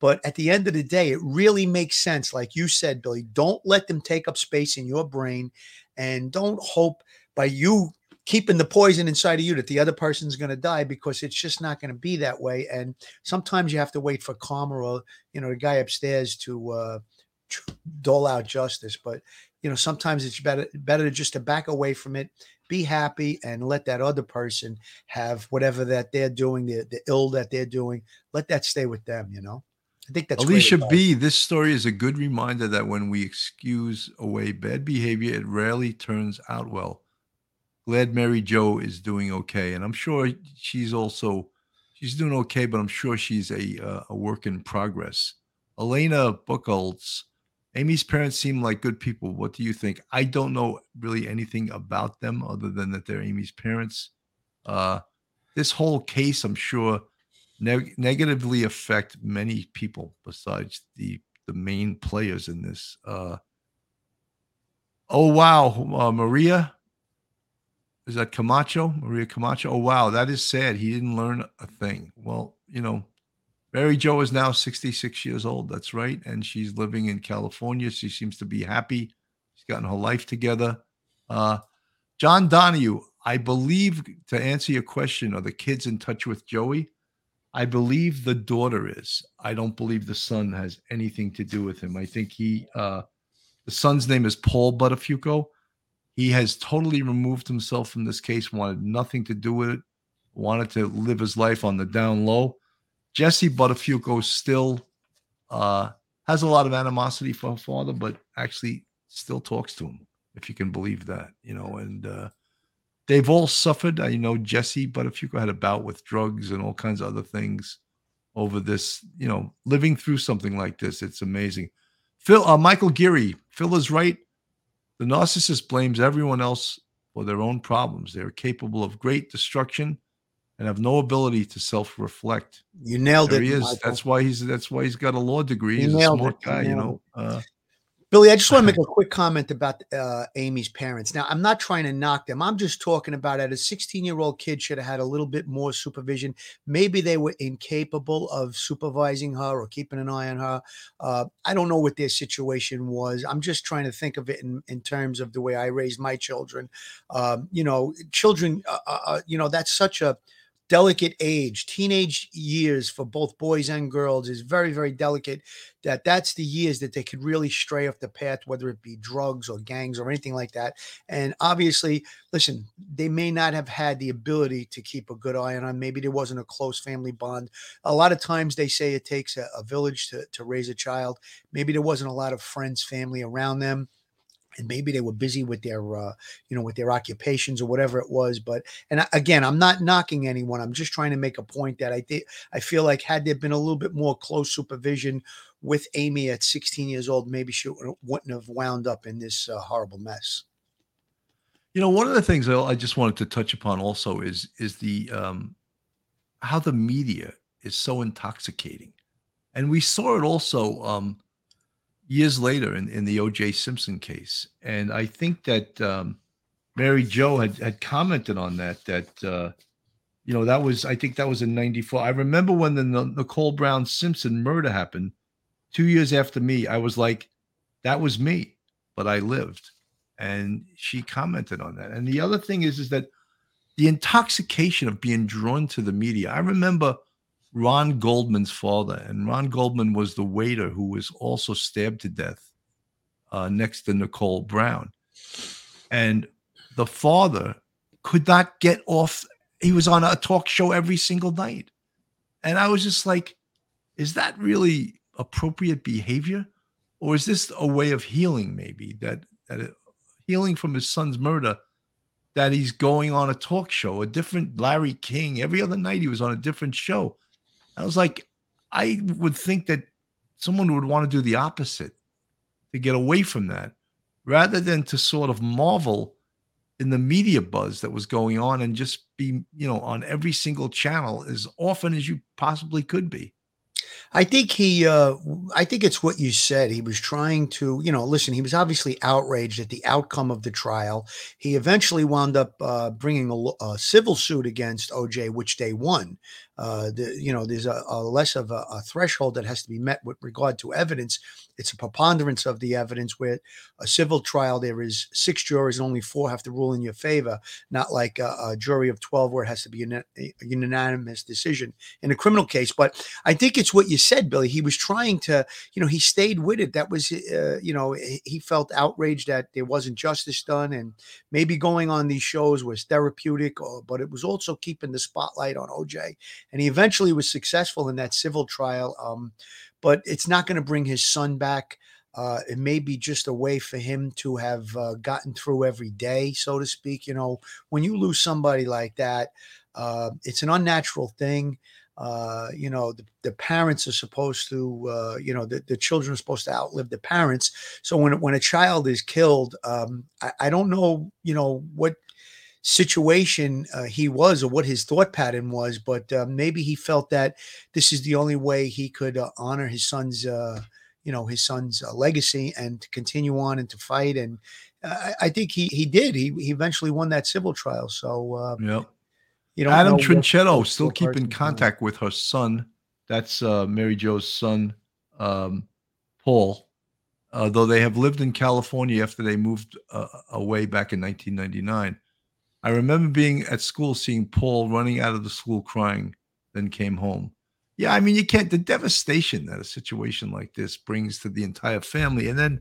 But at the end of the day it really makes sense. Like you said billy don't let them take up space in your brain and don't hope by you keeping the poison inside of you that the other person's going to die because it's just not going to be that way and sometimes you have to wait for karma or you know the guy upstairs to uh, dole out justice but you know sometimes it's better better to just to back away from it be happy and let that other person have whatever that they're doing the, the ill that they're doing let that stay with them you know i think that's Alicia. B, this story is a good reminder that when we excuse away bad behavior, it rarely turns out well. Glad Mary Jo is doing okay, and I'm sure she's also she's doing okay, but I'm sure she's a uh, a work in progress. Elena Buchholz, Amy's parents seem like good people. What do you think? I don't know really anything about them other than that they're Amy's parents. Uh, this whole case, I'm sure, neg- negatively affect many people besides the the main players in this. Uh, oh wow, uh, Maria, is that Camacho? Maria Camacho. Oh wow, that is sad. He didn't learn a thing. Well, you know, Mary Jo is now 66 years old. That's right, and she's living in California. She seems to be happy. She's gotten her life together. Uh, John Donahue, I believe to answer your question, are the kids in touch with Joey? I believe the daughter is. I don't believe the son has anything to do with him. I think he, uh, the son's name is Paul Buttafuoco. He has totally removed himself from this case, wanted nothing to do with it, wanted to live his life on the down low. Jesse Buttafuoco still uh, has a lot of animosity for her father, but actually still talks to him, if you can believe that, you know, and uh, they've all suffered. I know Jesse Buttafuoco had a bout with drugs and all kinds of other things over this, you know, living through something like this. It's amazing. Phil, uh, Michael Geary, Phil is right. The narcissist blames everyone else for their own problems. They're capable of great destruction and have no ability to self-reflect. you nailed There it he is. Michael. That's why he's that's why he's got a law degree. He He's a smart it. Guy, you know. Uh, Billy, I just want to make a quick comment about uh, Amy's parents. Now, I'm not trying to knock them. I'm just talking about it. A 16 year old kid should have had a little bit more supervision. Maybe they were incapable of supervising her or keeping an eye on her. Uh, I don't know what their situation was. I'm just trying to think of it in, in terms of the way I raised my children. Um, you know, children, uh, uh, uh, you know, that's such a delicate age teenage years for both boys and girls is very very delicate that that's the years that they could really stray off the path whether it be drugs or gangs or anything like that. And obviously listen they may not have had the ability to keep a good eye on them maybe there wasn't a close family bond. A lot of times they say it takes a, a village to, to raise a child. Maybe there wasn't a lot of friends family around them and maybe they were busy with their uh, you know with their occupations or whatever it was but and again i'm not knocking anyone i'm just trying to make a point that i think i feel like had there been a little bit more close supervision with amy at 16 years old maybe she wouldn't have wound up in this uh, horrible mess You know, one of the things I just wanted to touch upon also is is the um, how the media is so intoxicating. And we saw it also um, years later in, in the O.J. Simpson case. And I think that um, Mary Jo had, had commented on that, that, uh, you know, that was, I think that was in 94. I remember when the Nicole Brown Simpson murder happened two years after me, I was like, that was me, but I lived. And she commented on that. And the other thing is, is that the intoxication of being drawn to the media. I remember Ron Goldman's father, and Ron Goldman was the waiter who was also stabbed to death uh, next to Nicole Brown. And the father could not get off. He was on a talk show every single night. And I was just like, is that really appropriate behavior? Or is this a way of healing, maybe that, that healing from his son's murder? That he's going on a talk show, a different Larry King. Every other night he was on a different show. I was like, I would think that someone would want to do the opposite to get away from that rather than to sort of marvel in the media buzz that was going on and just be, you know, on every single channel as often as you possibly could be. I think he, uh, I think it's what you said. He was trying to, you know, listen, he was obviously outraged at the outcome of the trial. He eventually wound up uh, bringing a, a, civil suit against OJ, which they won. Uh, the, you know, there's a, a less of a, a, threshold that has to be met with regard to evidence. It's a preponderance of the evidence where a civil trial, there is six jurors and only four have to rule in your favor, not like a, a jury of 12 where it has to be a, unanimous decision in a criminal case. But I think it's what you said, Billy. He was trying to, you know, he stayed with it. That was, uh, you know, he felt outraged that there wasn't justice done and maybe going on these shows was therapeutic, or, but it was also keeping the spotlight on OJ and he eventually was successful in that civil trial. Um, but it's not going to bring his son back. Uh, it may be just a way for him to have uh, gotten through every day, so to speak. You know, when you lose somebody like that, uh, it's an unnatural thing. Uh, you know, the, the, parents are supposed to, uh, you know, the, the children are supposed to outlive the parents. So when when a child is killed, um, I, I don't know, you know, what situation uh, he was or what his thought pattern was, but uh, maybe he felt that this is the only way he could uh, honor his son's, uh, you know, his son's uh, legacy and to continue on and to fight. And I, I, think he he did. He he eventually won that civil trial. So uh, yeah, you know, Adam Trinchetto still keep in contact with her son. That's Mary Jo's son, um, Paul. though they have lived in California after they moved away back in 1999 I remember being at school, seeing Paul running out of the school crying, then came home. Yeah, I mean, you can't, the devastation that a situation like this brings to the entire family. And then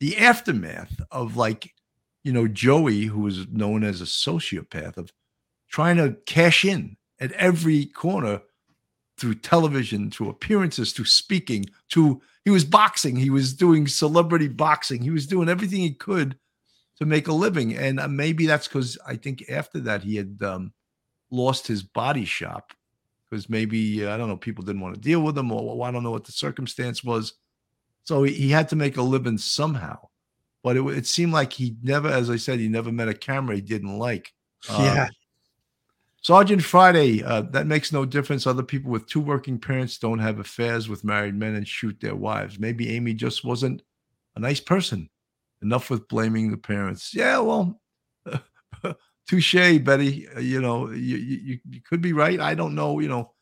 the aftermath of like, you know, Joey, who was known as a sociopath, of trying to cash in at every corner through television, through appearances, through speaking, to he was boxing, he was doing celebrity boxing, he was doing everything he could to make a living. And uh, maybe that's because I think after that he had um, lost his body shop because maybe, uh, I don't know, people didn't want to deal with him or I don't know what the circumstance was. So he, he had to make a living somehow. But it, it, seemed like he never, as I said, he never met a camera he didn't like. Uh, yeah. Sergeant Friday, uh, that makes no difference. Other people with two working parents don't have affairs with married men and shoot their wives. Maybe Amy just wasn't a nice person. Enough with blaming the parents. Yeah, well, touche, Betty. Uh, you know, you, you you could be right. I don't know. You know,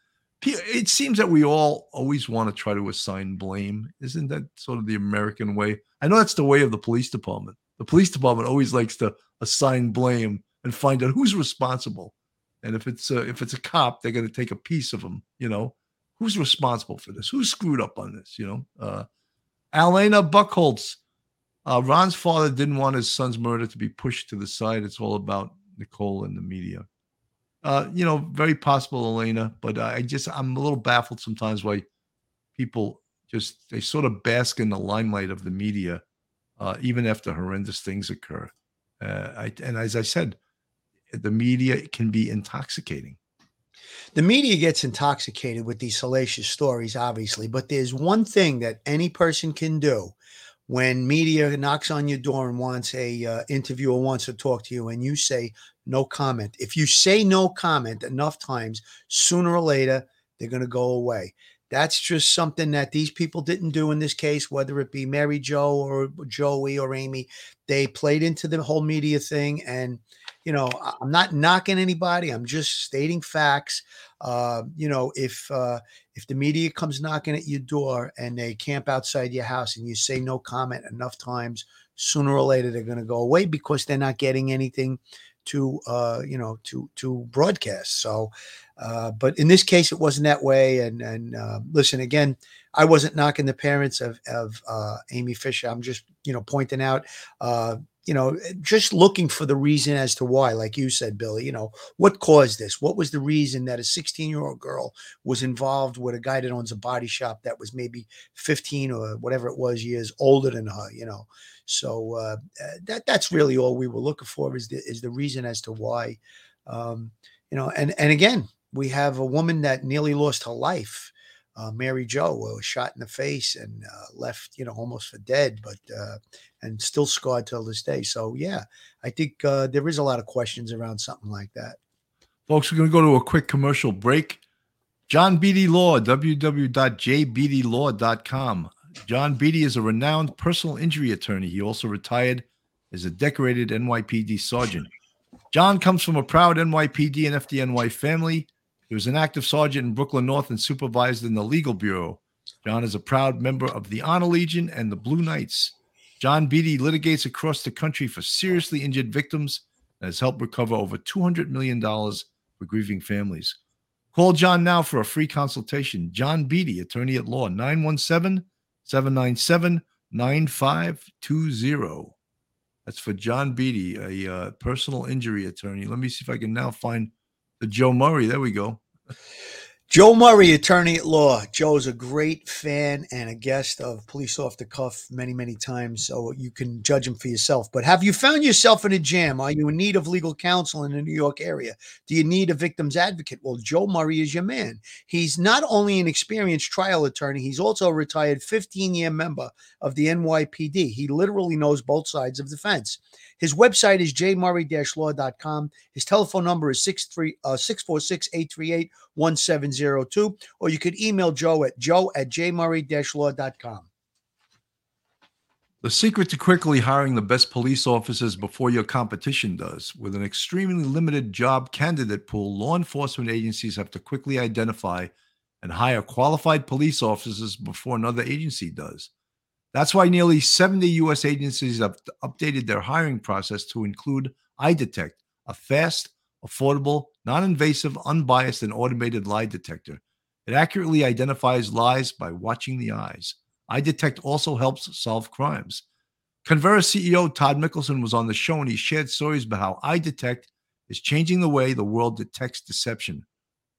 it seems that we all always want to try to assign blame. Isn't that sort of the American way? I know that's the way of the police department. The police department always likes to assign blame and find out who's responsible. And if it's a, if it's a cop, they're going to take a piece of them. You know, who's responsible for this? Who screwed up on this? You know, uh, Alana Buckholtz uh, Ron's father didn't want his son's murder to be pushed to the side. It's all about Nicole and the media. Uh, you know, very possible, Elena, but I just I'm a little baffled sometimes why people just they sort of bask in the limelight of the media, uh, even after horrendous things occur. Uh, I, and as I said, the media can be intoxicating. The media gets intoxicated with these salacious stories, obviously, but there's one thing that any person can do when media knocks on your door and wants a uh, interview or wants to talk to you and you say no comment. If you say no comment enough times sooner or later they're going to go away. That's just something that these people didn't do in this case whether it be mary jo or joey or amy. They played into the whole media thing and you know i'm not knocking anybody. I'm just stating facts. Uh, you know if uh, if the media comes knocking at your door and they camp outside your house and you say no comment enough times sooner or later they're going to go away because they're not getting anything to uh, you know to to broadcast. So uh, but in this case it wasn't that way. And and uh, listen again i wasn't knocking the parents of of uh, amy fisher. I'm just you know pointing out uh, you know, just looking for the reason as to why, like you said, Billy, you know, what caused this? What was the reason that a 16 year old girl was involved with a guy that owns a body shop that was maybe 15 or whatever it was years older than her, you know? So uh, that that's really all we were looking for is the, is the reason as to why, um, you know, and, and again, we have a woman that nearly lost her life. Uh, Mary Jo was shot in the face and uh, left, you know, almost for dead, but uh, and still scarred till this day. So yeah, I think uh, there is a lot of questions around something like that. Folks, we're going to go to a quick commercial break. John Beatty Law, www.jbeattylaw.com. John Beatty is a renowned personal injury attorney. He also retired as a decorated NYPD sergeant. John comes from a proud NYPD and FDNY family. He was an active sergeant in Brooklyn North and supervised in the legal bureau. John is a proud member of the Honor Legion and the Blue Knights. John Beatty litigates across the country for seriously injured victims and has helped recover over $200 million for grieving families. Call John now for a free consultation. John Beatty, attorney at law, 917 797 9520. That's for John Beatty, a uh, personal injury attorney. Let me see if I can now find the Joe Murray. There we go. Joe Murray, attorney at law. Joe's a great fan and a guest of Police Off the Cuff many, many times, so you can judge him for yourself. But have you found yourself in a jam? Are you in need of legal counsel in the New York area? Do you need a victim's advocate? Well, Joe Murray is your man. He's not only an experienced trial attorney, he's also a retired 15 year member of the NYPD. He literally knows both sides of the fence. His website is jmurray-law.com. His telephone number is 646-838-1702. Uh, or you could email Joe at joe at jmurray-law.com. The secret to quickly hiring the best police officers before your competition does. With an extremely limited job candidate pool, law enforcement agencies have to quickly identify and hire qualified police officers before another agency does. That's why nearly 70 U.S. agencies have updated their hiring process to include iDetect, a fast, affordable, non invasive, unbiased, and automated lie detector. It accurately identifies lies by watching the eyes. iDetect also helps solve crimes. Converus CEO Todd Mickelsen was on the show and he shared stories about how iDetect is changing the way the world detects deception.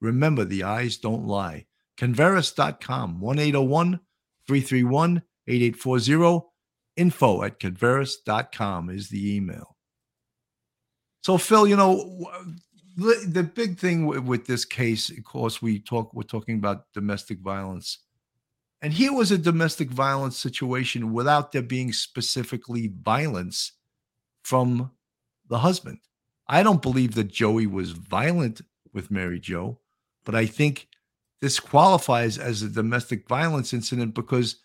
Remember, the eyes don't lie. Converus.com, 1 801 331 8840. Info at converus.com is the email. So, Phil, you know, the, big thing with, with this case, of course, we talk, we're talking about domestic violence. And here was a domestic violence situation without there being specifically violence from the husband. I don't believe that Joey was violent with Mary Jo, but I think this qualifies as a domestic violence incident because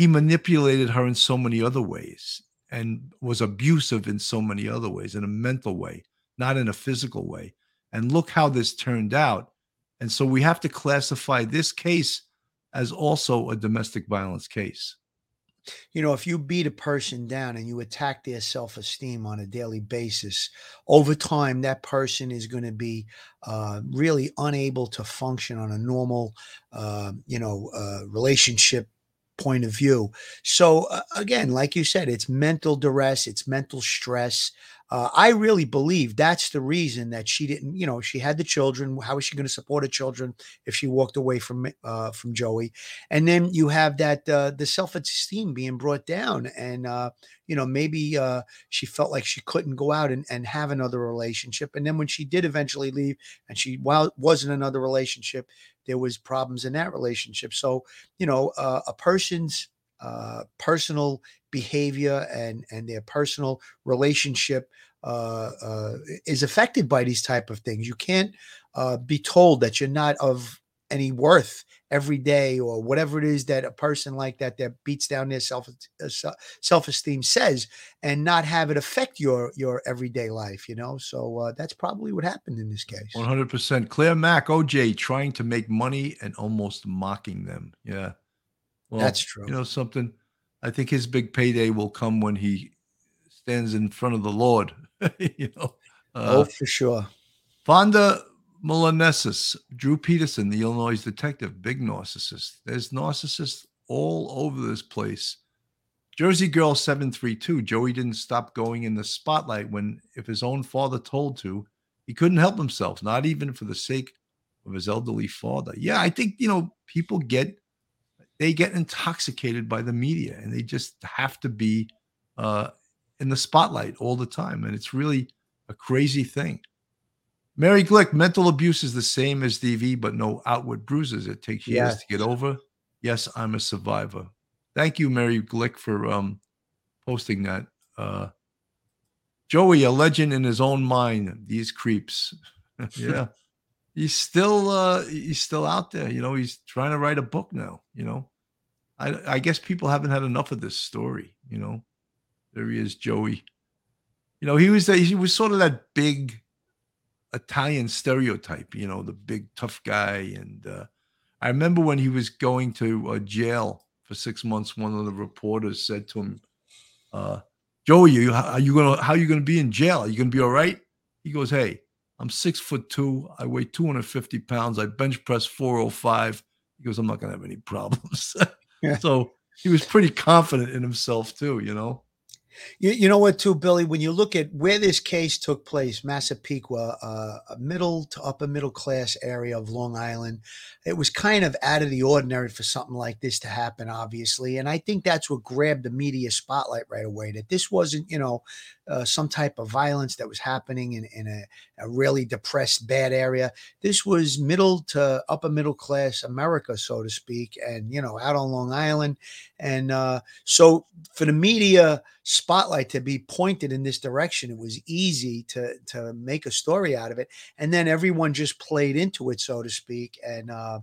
he manipulated her in so many other ways and was abusive in so many other ways in a mental way, not in a physical way. And look how this turned out. And so we have to classify this case as also a domestic violence case. You know, if you beat a person down and you attack their self esteem on a daily basis, over time, that person is going to be uh, really unable to function on a normal, uh, you know, uh, relationship point of view. So, uh, again, like you said, it's mental duress, it's mental stress. Uh, I really believe that's the reason that she didn't, you know, she had the children. How is she going to support her children if she walked away from uh, from Joey? And then you have that uh, the self esteem being brought down, and uh, you know maybe uh, she felt like she couldn't go out and, and have another relationship. And then when she did eventually leave, and she while wasn't another relationship, there was problems in that relationship. So you know, uh, a person's uh, personal behavior and and their personal relationship uh, uh, is affected by these type of things. You can't uh, be told that you're not of any worth every day or whatever it is that a person like that that beats down their self uh, self esteem says, and not have it affect your your everyday life. You know, so uh, that's probably what happened in this case. One hundred percent. Claire Mack, OJ, trying to make money and almost mocking them. Yeah, well, that's true. You know something. I think his big payday will come when he stands in front of the Lord. you know. Uh, oh, for sure. Fonda Milanesis, Drew Peterson, the Illinois detective, big narcissist. There's narcissists all over this place. Jersey Girl 732, Joey didn't stop going in the spotlight when, if his own father told to, he couldn't help himself, not even for the sake of his elderly father. Yeah, I think, you know, people get, they get intoxicated by the media and they just have to be uh, in the spotlight all the time. And it's really a crazy thing. Mary Glick, mental abuse is the same as DV, but no outward bruises. It takes years yes. to get over. Yes, I'm a survivor. Thank you, Mary Glick, for um, posting that. Uh, Joey, a legend in his own mind. These creeps. yeah, he's still uh, he's still out there. You know, he's trying to write a book now. You know, I I guess people haven't had enough of this story. You know, there he is, Joey. You know, he was that he was sort of that big Italian stereotype, you know, the big tough guy. And uh, I remember when he was going to uh, jail for six months, one of the reporters said to him, uh, "Joey, you, are you gonna how are you gonna be in jail? Are you gonna be all right?" He goes, "Hey, I'm six foot two. I weigh 250 pounds. I bench press 405." He goes, "I'm not gonna have any problems." yeah. So he was pretty confident in himself too, you know. You, you know what, too, Billy? When you look at where this case took place, Massapequa, uh, a middle to upper middle class area of Long Island, it was kind of out of the ordinary for something like this to happen, obviously. And I think that's what grabbed the media spotlight right away that this wasn't, you know, uh, some type of violence that was happening in, in a, a, really depressed, bad area. This was middle to upper middle class America, so to speak, and, you know, out on Long Island. And uh, so for the media spotlight to be pointed in this direction, it was easy to, to make a story out of it. And then everyone just played into it, so to speak. And, uh,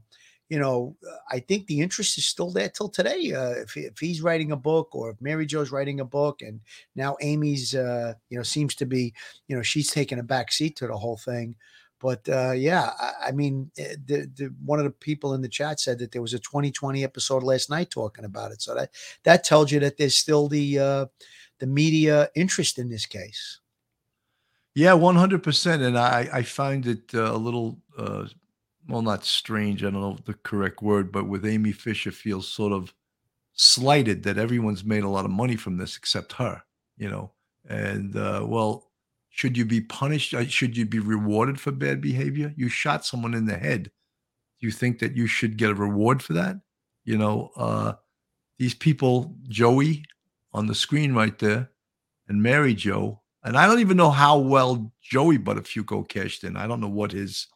you know, uh, I think the interest is still there till today. Uh, if, if he's writing a book or if Mary Jo's writing a book and now Amy's, uh, you know, seems to be, you know, she's taking a back seat to the whole thing. But uh, yeah, I, I mean, eh, the, the, one of the people in the chat said that there was a 2020 episode last night talking about it. So that that tells you that there's still the uh, the media interest in this case. Yeah, 100%. And I, I find it uh, a little uh, well, not strange. I don't know the correct word, but with Amy Fisher feels sort of slighted that everyone's made a lot of money from this except her, you know. And uh, well, should you be punished? Uh, should you be rewarded for bad behavior? You shot someone in the head. Do you think that you should get a reward for that? You know, uh, these people, Joey on the screen right there, and Mary Jo, and I don't even know how well Joey Buttafuoco cashed in. I don't know what his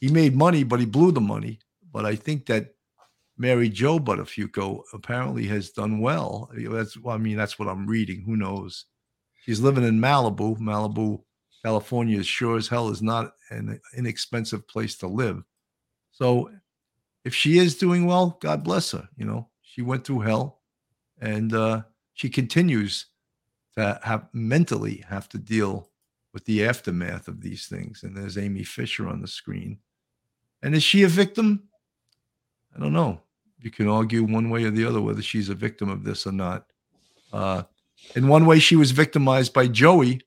he made money, but he blew the money. But I think that Mary Jo Buttafuoco apparently has done well. That's I mean, that's what I'm reading. Who knows? She's living in Malibu. Malibu, California, is sure as hell is not an inexpensive place to live. So if she is doing well, God bless her. You know, she went through hell and uh, she continues to have mentally have to deal with the aftermath of these things. And there's Amy Fisher on the screen. And is she a victim? I don't know. You can argue one way or the other whether she's a victim of this or not. Uh, in one way, she was victimized by Joey,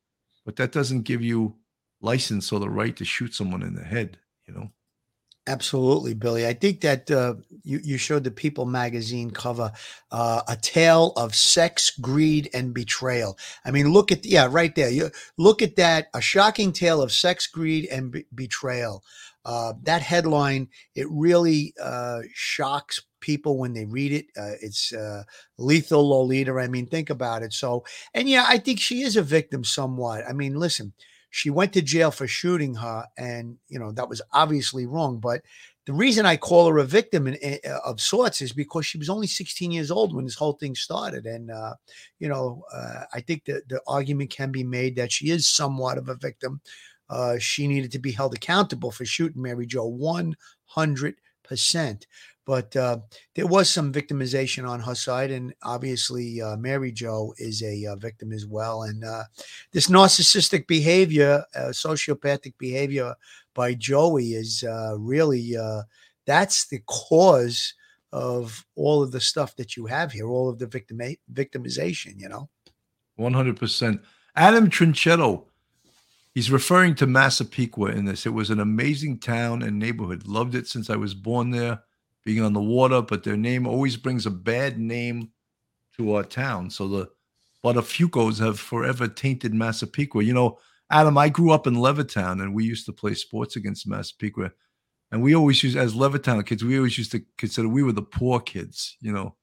but that doesn't give you license or the right to shoot someone in the head, you know? Absolutely, Billy. I think that uh, you, you showed the People magazine cover, uh, a tale of sex, greed, and betrayal. I mean, look at yeah, right there. You look at that, a shocking tale of sex, greed, and be- betrayal. Uh, that headline it really uh, shocks people when they read it. Uh, it's uh, lethal Lolita. I mean, think about it. So, and yeah, I think she is a victim somewhat. I mean, listen she went to jail for shooting her, and you know that was obviously wrong. But the reason I call her a victim in, in, uh, of sorts is because she was only 16 years old when this whole thing started. And, uh, you know, uh, I think that the argument can be made that she is somewhat of a victim. Uh, she needed to be held accountable for shooting Mary Jo 100%. But uh, there was some victimization on her side, and obviously uh, Mary Jo is a uh, victim as well. And uh, this narcissistic behavior, uh, sociopathic behavior by Joey is uh, really that's the cause of all of the stuff that you have here, all of the victim victimization. You know, one hundred percent. Adam Trinchetto, he's referring to Massapequa in this. It was an amazing town and neighborhood. Loved it since I was born there being on the water, but their name always brings a bad name to our town. So the Buttafuocos have forever tainted Massapequa. You know, Adam, I grew up in Levittown and we used to play sports against Massapequa. And we always used, as Levittown kids, we always used to consider we were the poor kids, you know.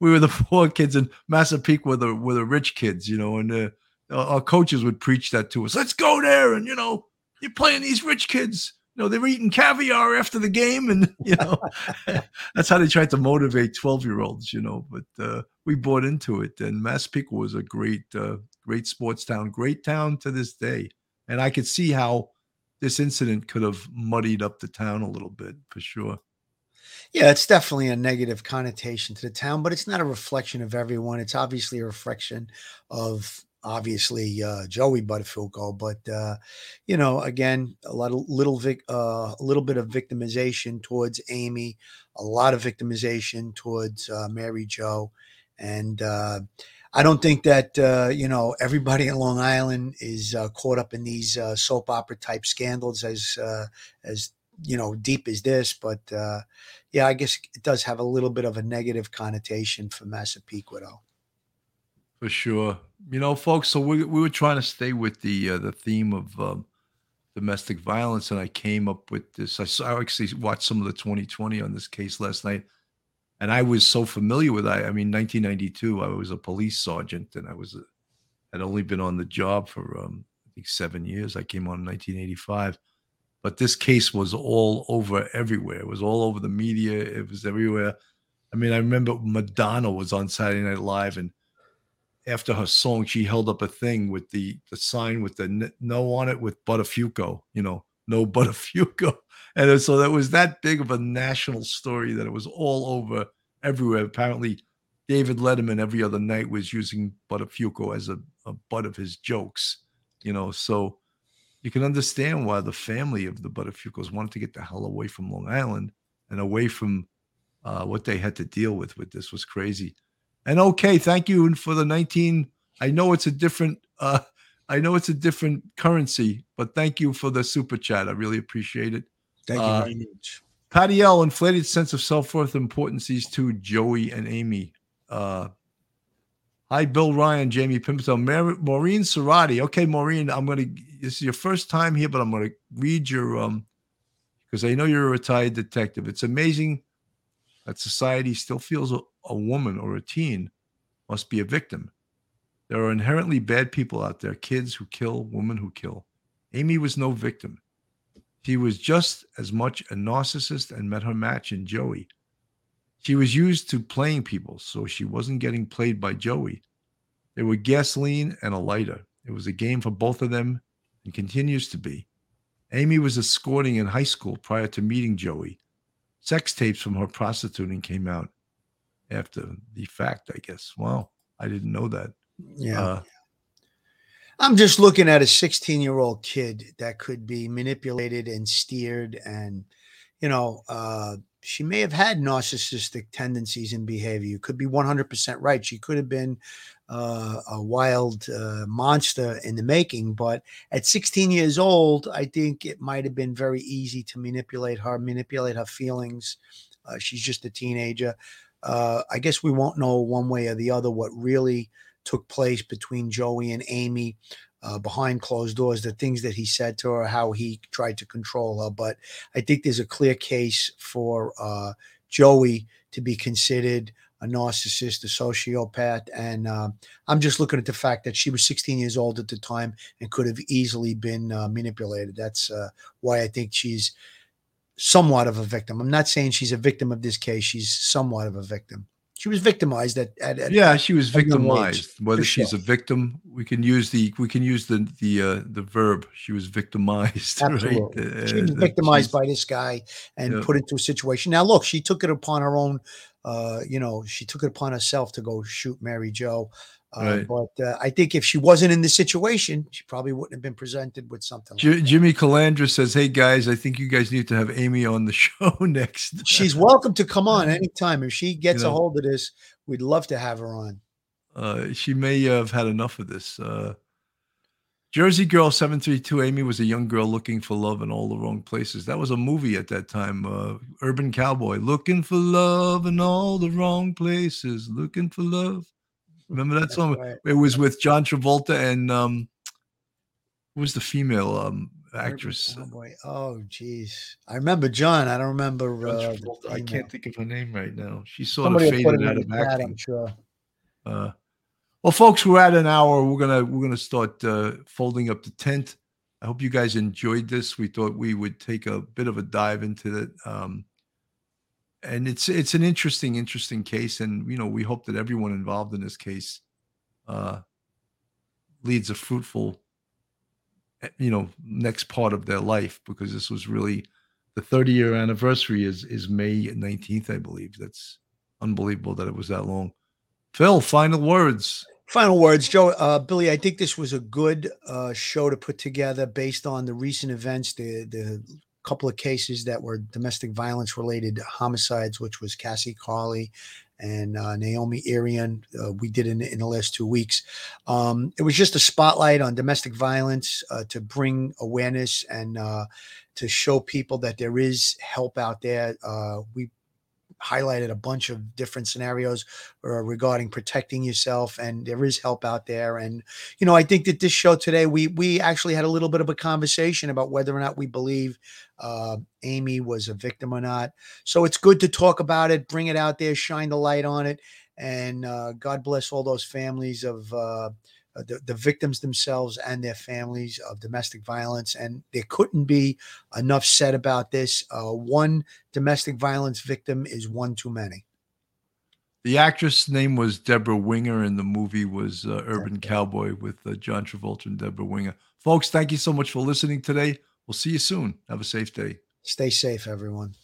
We were the poor kids, and Massapequa were the, were the rich kids, you know. And uh, our coaches would preach that to us. Let's go there, and you know, you're playing these rich kids you know, they were eating caviar after the game, and you know, that's how they tried to motivate twelve-year-olds. You know, but uh, we bought into it, and Massapequa was a great, uh, great sports town, great town to this day, and I could see how this incident could have muddied up the town a little bit for sure. Yeah, it's definitely a negative connotation to the town, but it's not a reflection of everyone. It's obviously a reflection of obviously uh, Joey Buttafuoco, but uh, you know, again, a lot of little vic, uh, a little bit of victimization towards Amy, a lot of victimization towards uh, Mary Jo, and uh, I don't think that uh, you know everybody in Long Island is caught up in these soap opera type scandals as as you know deep as this, but yeah, I guess it does have a little bit of a negative connotation for Massapequa, though. For sure, you know, folks. So we we were trying to stay with the uh, the theme of um, domestic violence, and I came up with this. I, saw, I actually watched some of the 2020 on this case last night, and I was so familiar with. I, I mean, 1992. I was a police sergeant, and I was a, had only been on the job for um, I think seven years. I came on in 1985, but this case was all over everywhere. It was all over the media. It was everywhere. I mean, I remember Madonna was on Saturday Night Live and after her song, she held up a thing with the the sign with the no on it with Buttafuoco, you know, no Buttafuoco. And so that was that big of a national story that it was all over everywhere. Apparently, David Letterman every other night was using Buttafuoco as a, a butt of his jokes, you know. So you can understand why the family of the Buttafuocos wanted to get the hell away from Long Island and away from uh, what they had to deal with. With this was crazy. And okay, thank you for the 19. I know it's a different uh I know it's a different currency, but thank you for the super chat. I really appreciate it. Thank you uh, very much. Patty L, inflated sense of self-worth importance these two, Joey and Amy. Uh Hi, Bill Ryan, Jamie Pimentel, Mar- Maureen Serrati. Okay, Maureen, I'm gonna this is your first time here, but I'm gonna read your um because I know you're a retired detective. It's amazing that society still feels a, woman or a teen must be a victim. There are inherently bad people out there, kids who kill, women who kill. Amy was no victim. She was just as much a narcissist and met her match in Joey. She was used to playing people, so she wasn't getting played by Joey. They were gasoline and a lighter. It was a game for both of them and continues to be. Amy was escorting in high school prior to meeting Joey. Sex tapes from her prostituting came out after the fact, I guess. Wow, I didn't know that. Yeah. Uh, I'm just looking at a 16 year old kid that could be manipulated and steered. And, you know, uh, she may have had narcissistic tendencies and behavior. You could be 100% right. She could have been uh, a wild uh, monster in the making. But at 16 years old, I think it might have been very easy to manipulate her, manipulate her feelings. Uh, she's just a teenager uh, I guess we won't know one way or the other what really took place between Joey and Amy uh, behind closed doors, the things that he said to her, how he tried to control her. But I think there's a clear case for uh, Joey to be considered a narcissist, a sociopath. And uh, I'm just looking at the fact that she was 16 years old at the time and could have easily been uh, manipulated. That's uh, why I think she's somewhat of a victim. I'm not saying she's a victim of this case. She's somewhat of a victim. She was victimized at, at, at Yeah, she was young age, victimized. Whether she's sure. a victim, we can use the we can use the the uh, the verb. She was victimized. right? Absolutely. She Uh, was uh, victimized by this guy and Yeah. put into a situation. Now, look, she took it upon her own. Uh, you know, she took it upon herself to go shoot Mary Jo. Uh, Right. But uh, I think if she wasn't in the situation, she probably wouldn't have been presented with something. Ji- Like that. Jimmy Calandra says, "Hey guys, I think you guys need to have Amy on the show next." She's welcome to come on anytime. If she gets a know. hold of this, we'd love to have her on. Uh, she may have had enough of this. Uh, Jersey Girl 732 Amy was a young girl looking for love in all the wrong places. That was a movie at that time. Uh, Urban Cowboy looking for love in all the wrong places, looking for love. Remember that That's song? right. It was with John Travolta and um, who was the female um, actress? Oh, geez. I remember John. I don't remember. Uh. I can't think of her name right now. She sort Somebody of faded out of acting. Sure. Uh, well, folks, we're at an hour. We're gonna we're gonna start uh, folding up the tent. I hope you guys enjoyed this. We thought we would take a bit of a dive into it, um, and it's it's an interesting interesting case, and you know we hope that everyone involved in this case uh, leads a fruitful, eh, you know, next part of their life because this was really the 30 year anniversary is is May 19th, I believe. That's unbelievable that it was that long. Phil, final words. Final words, Joe. Uh, Billy, I think this was a good uh, show to put together based on the recent events, the the couple of cases that were domestic violence related homicides, which was Cassie Carli and uh, Naomi Irion. Uh, we did in, in the last two weeks. Um, it was just a spotlight on domestic violence uh, to bring awareness and uh, to show people that there is help out there. Uh, we highlighted a bunch of different scenarios uh, regarding protecting yourself and there is help out there and you know i think that this show today we we actually had a little bit of a conversation about whether or not we believe uh, amy was a victim or not. So it's good to talk about it bring it out there shine the light on it and uh, god bless all those families of uh, the, the victims themselves and their families of domestic violence and there couldn't be enough said about this uh, one domestic violence victim is one too many The actress name was Deborah Winger, and the movie was uh, Urban right. Cowboy with uh, John Travolta and Deborah Winger. Folks, thank you so much for listening today. We'll see you soon. Have a safe day. stay safe everyone